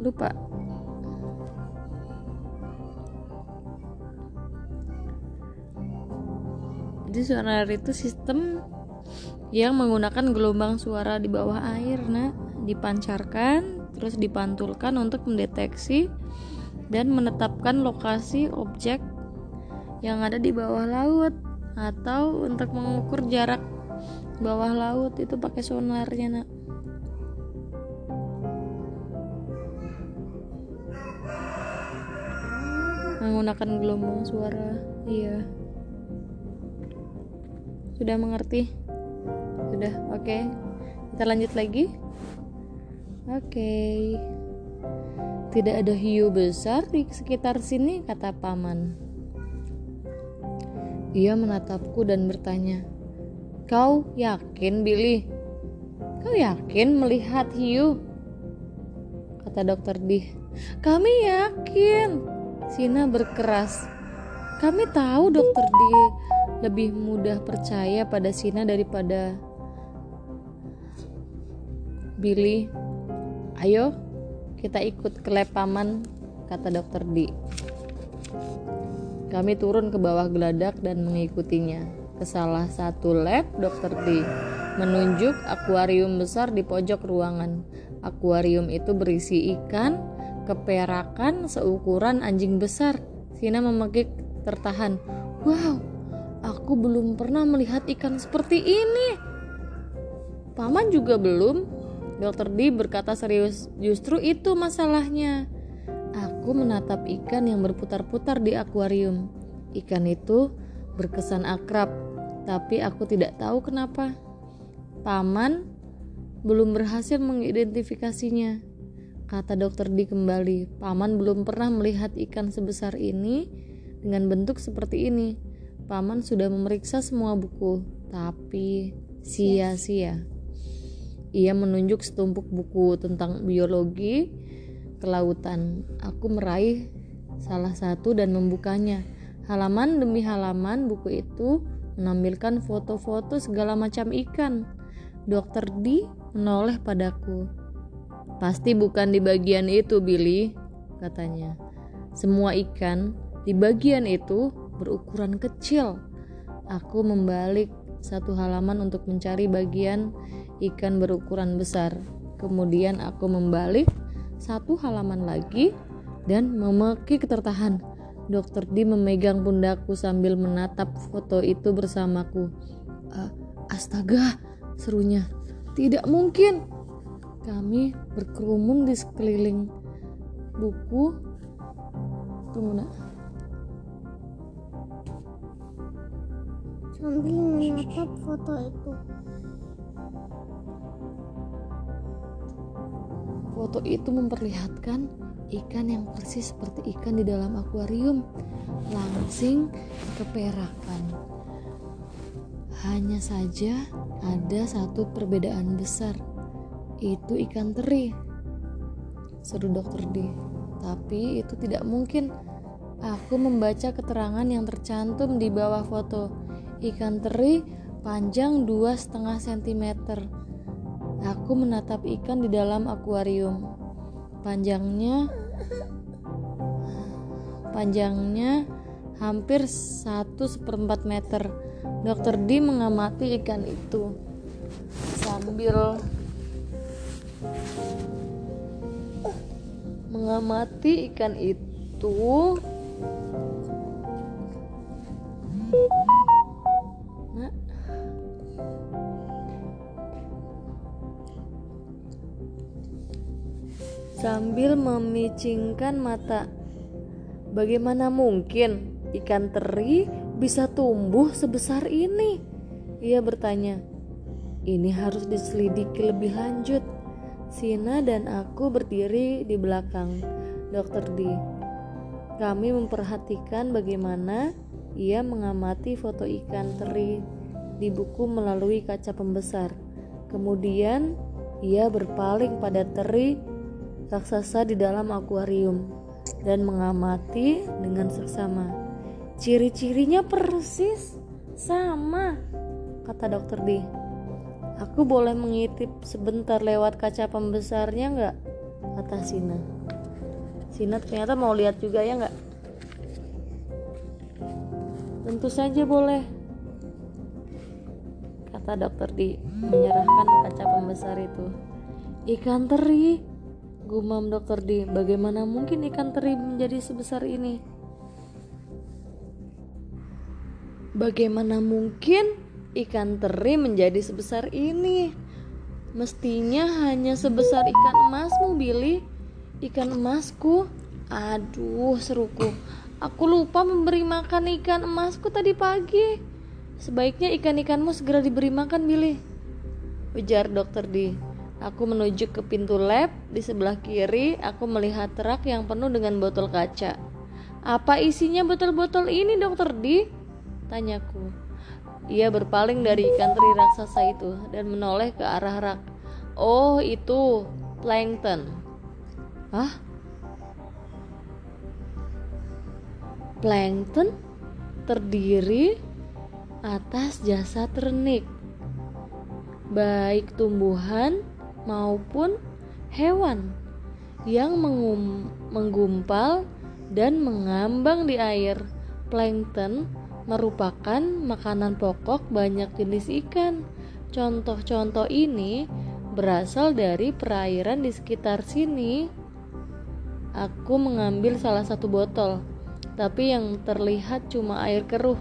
[SPEAKER 2] Lupa. Jadi sonar itu sistem yang menggunakan gelombang suara di bawah air, nah, dipancarkan terus dipantulkan untuk mendeteksi dan menetapkan lokasi objek yang ada di bawah laut atau untuk mengukur jarak bawah laut itu pakai sonarnya nak. Menggunakan gelombang suara iya. Sudah mengerti? Sudah oke. Okay. kita lanjut lagi oke okay. tidak ada hiu besar di sekitar sini kata paman ia menatapku dan bertanya kau yakin Billy kau yakin melihat hiu kata dokter Dih kami yakin Sina berkeras. Kami tahu dokter D lebih mudah percaya pada Sina daripada Billy. Ayo, kita ikut ke lab paman, kata dokter D. Kami turun ke bawah geladak dan mengikutinya. Ke salah satu lab, dokter D menunjuk akuarium besar di pojok ruangan. Akuarium itu berisi ikan, keperakan seukuran anjing besar. Sina memegik tertahan. Wow, aku belum pernah melihat ikan seperti ini. Paman juga belum. Dokter D berkata serius, justru itu masalahnya. Aku menatap ikan yang berputar-putar di akuarium. Ikan itu berkesan akrab, tapi aku tidak tahu kenapa. Paman belum berhasil mengidentifikasinya. Kata dokter D kembali, paman belum pernah melihat ikan sebesar ini dengan bentuk seperti ini. Paman sudah memeriksa semua buku, tapi sia-sia. Ia menunjuk setumpuk buku tentang biologi kelautan. Aku meraih salah satu dan membukanya. Halaman demi halaman buku itu menampilkan foto-foto segala macam ikan. Dokter D menoleh padaku. Pasti bukan di bagian itu, Billy, katanya. Semua ikan di bagian itu berukuran kecil. Aku membalik satu halaman untuk mencari bagian ikan berukuran besar. Kemudian aku membalik satu halaman lagi dan memeki tertahan. Dokter D memegang pundakku sambil menatap foto itu bersamaku. astaga, serunya. Tidak mungkin, kami berkerumun di sekeliling buku tunggu nak
[SPEAKER 1] sambil menatap foto itu
[SPEAKER 2] foto itu memperlihatkan ikan yang persis seperti ikan di dalam akuarium langsing keperakan hanya saja ada satu perbedaan besar itu ikan teri. Seru dokter D. Tapi itu tidak mungkin. Aku membaca keterangan yang tercantum di bawah foto. Ikan teri panjang 2,5 cm. Aku menatap ikan di dalam akuarium. Panjangnya panjangnya hampir 1 seperempat meter. Dokter D mengamati ikan itu sambil mengamati ikan itu sambil memicingkan mata bagaimana mungkin ikan teri bisa tumbuh sebesar ini ia bertanya ini harus diselidiki lebih lanjut Sina dan aku berdiri di belakang Dokter D. Kami memperhatikan bagaimana ia mengamati foto ikan teri di buku melalui kaca pembesar. Kemudian ia berpaling pada teri raksasa di dalam akuarium dan mengamati dengan seksama. Ciri-cirinya persis sama, kata dokter D. Aku boleh mengintip sebentar lewat kaca pembesarnya nggak? Kata Sina. Sina ternyata mau lihat juga ya nggak? Tentu saja boleh. Kata dokter di menyerahkan kaca pembesar itu. Ikan teri, gumam dokter di. Bagaimana mungkin ikan teri menjadi sebesar ini? Bagaimana mungkin ikan teri menjadi sebesar ini? Mestinya hanya sebesar ikan emasmu, Billy. Ikan emasku. Aduh, seruku. Aku lupa memberi makan ikan emasku tadi pagi. Sebaiknya ikan-ikanmu segera diberi makan, Billy. Ujar dokter di. Aku menuju ke pintu lab. Di sebelah kiri, aku melihat truk yang penuh dengan botol kaca. Apa isinya botol-botol ini, dokter di? Tanyaku. Ia berpaling dari ikan teri raksasa itu dan menoleh ke arah rak. Oh, itu plankton. Hah? Plankton terdiri atas jasad renik, baik tumbuhan maupun hewan yang menggumpal dan mengambang di air. Plankton merupakan makanan pokok banyak jenis ikan. Contoh-contoh ini berasal dari perairan di sekitar sini. Aku mengambil salah satu botol, tapi yang terlihat cuma air keruh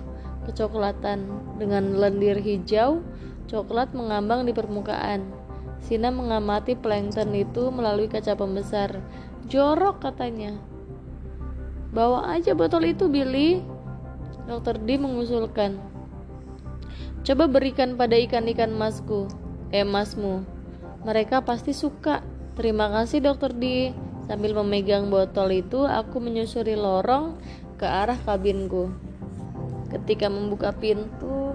[SPEAKER 2] kecoklatan dengan lendir hijau coklat mengambang di permukaan. Sina mengamati plankton itu melalui kaca pembesar. Jorok katanya. Bawa aja botol itu, Billy. Dokter D mengusulkan. Coba berikan pada ikan-ikan masku, eh masmu. Mereka pasti suka. Terima kasih dokter D. Sambil memegang botol itu, aku menyusuri lorong ke arah kabinku. Ketika membuka pintu,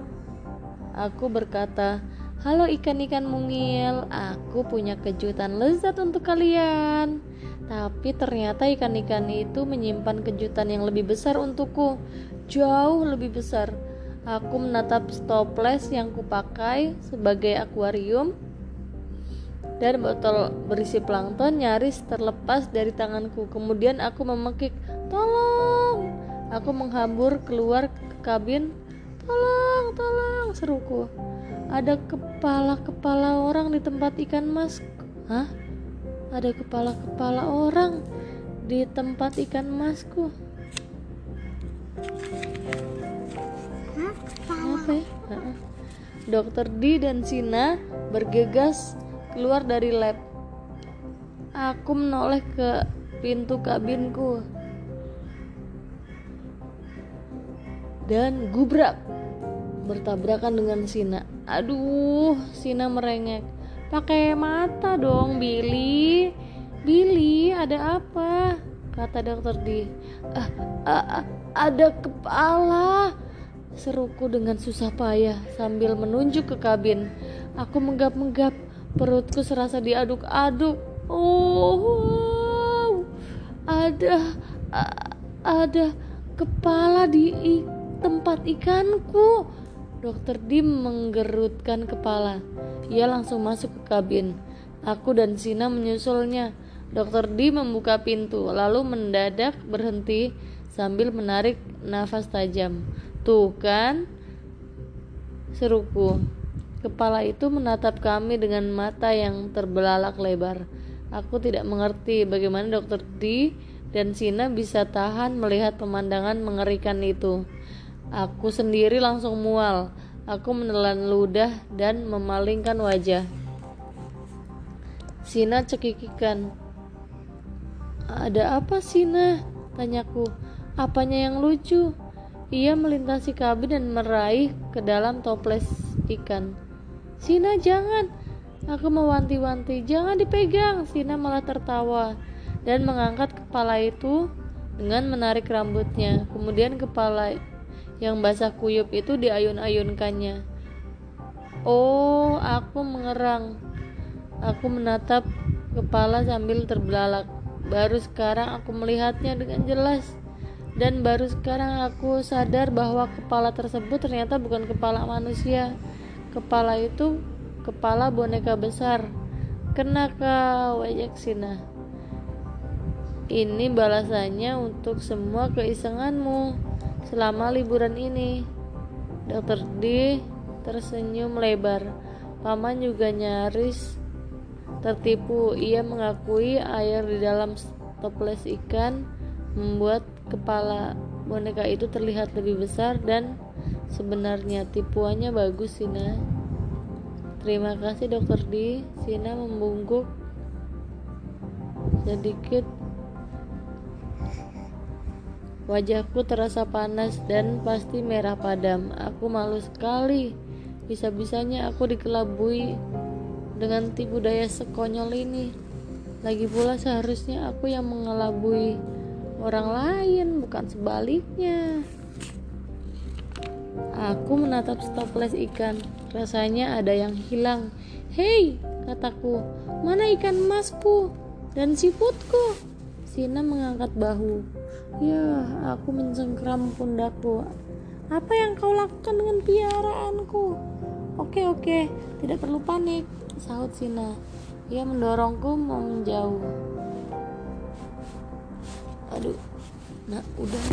[SPEAKER 2] aku berkata, Halo ikan-ikan mungil, aku punya kejutan lezat untuk kalian. Tapi ternyata ikan-ikan itu menyimpan kejutan yang lebih besar untukku jauh lebih besar. Aku menatap stoples yang kupakai sebagai akuarium dan botol berisi plankton nyaris terlepas dari tanganku. Kemudian aku memekik, "Tolong!" Aku menghambur keluar ke kabin. "Tolong, tolong!" seruku. Ada kepala-kepala orang di tempat ikan mas. Hah? Ada kepala-kepala orang di tempat ikan masku. Apa ya? Dokter D dan Sina bergegas keluar dari lab. Aku menoleh ke pintu kabinku dan gubrak bertabrakan dengan Sina. Aduh, Sina merengek. Pakai mata dong, Billy. Billy, ada apa? Kata dokter D. Ah, ah, ah, ada kepala seruku dengan susah payah sambil menunjuk ke kabin aku menggap-menggap perutku serasa diaduk-aduk oh ada ada kepala di tempat ikanku dokter Dim menggerutkan kepala ia langsung masuk ke kabin aku dan Sina menyusulnya dokter Dim membuka pintu lalu mendadak berhenti sambil menarik nafas tajam. Tuh kan, seruku. Kepala itu menatap kami dengan mata yang terbelalak lebar. Aku tidak mengerti bagaimana dokter D dan Sina bisa tahan melihat pemandangan mengerikan itu. Aku sendiri langsung mual. Aku menelan ludah dan memalingkan wajah. Sina cekikikan. Ada apa Sina? Tanyaku. Apanya yang lucu? Ia melintasi kabin dan meraih ke dalam toples ikan. Sina jangan. Aku mewanti-wanti, jangan dipegang. Sina malah tertawa dan mengangkat kepala itu dengan menarik rambutnya. Kemudian kepala yang basah kuyup itu diayun-ayunkannya. Oh, aku mengerang. Aku menatap kepala sambil terbelalak. Baru sekarang aku melihatnya dengan jelas dan baru sekarang aku sadar bahwa kepala tersebut ternyata bukan kepala manusia kepala itu kepala boneka besar. Kena kau, ejek Sina. Ini balasannya untuk semua keisenganmu selama liburan ini. Dokter D tersenyum lebar. Paman juga nyaris tertipu. Ia mengakui air di dalam toples ikan membuat kepala boneka itu terlihat lebih besar dan sebenarnya tipuannya bagus Sina. Terima kasih dokter D. Sina membungkuk sedikit. Wajahku terasa panas dan pasti merah padam. Aku malu sekali. Bisa-bisanya aku dikelabui dengan tipu daya sekonyol ini. Lagi pula seharusnya aku yang mengelabui orang lain, bukan sebaliknya. Aku menatap stoples ikan. Rasanya ada yang hilang. Hei, kataku, mana ikan emasku dan siputku? Sina mengangkat bahu. Ya, aku mencengkram pundakku. Apa yang kau lakukan dengan piaraanku? Oke, oke, tidak perlu panik, sahut Sina. Ia mendorongku mau menjauh. Aduh, nah udah.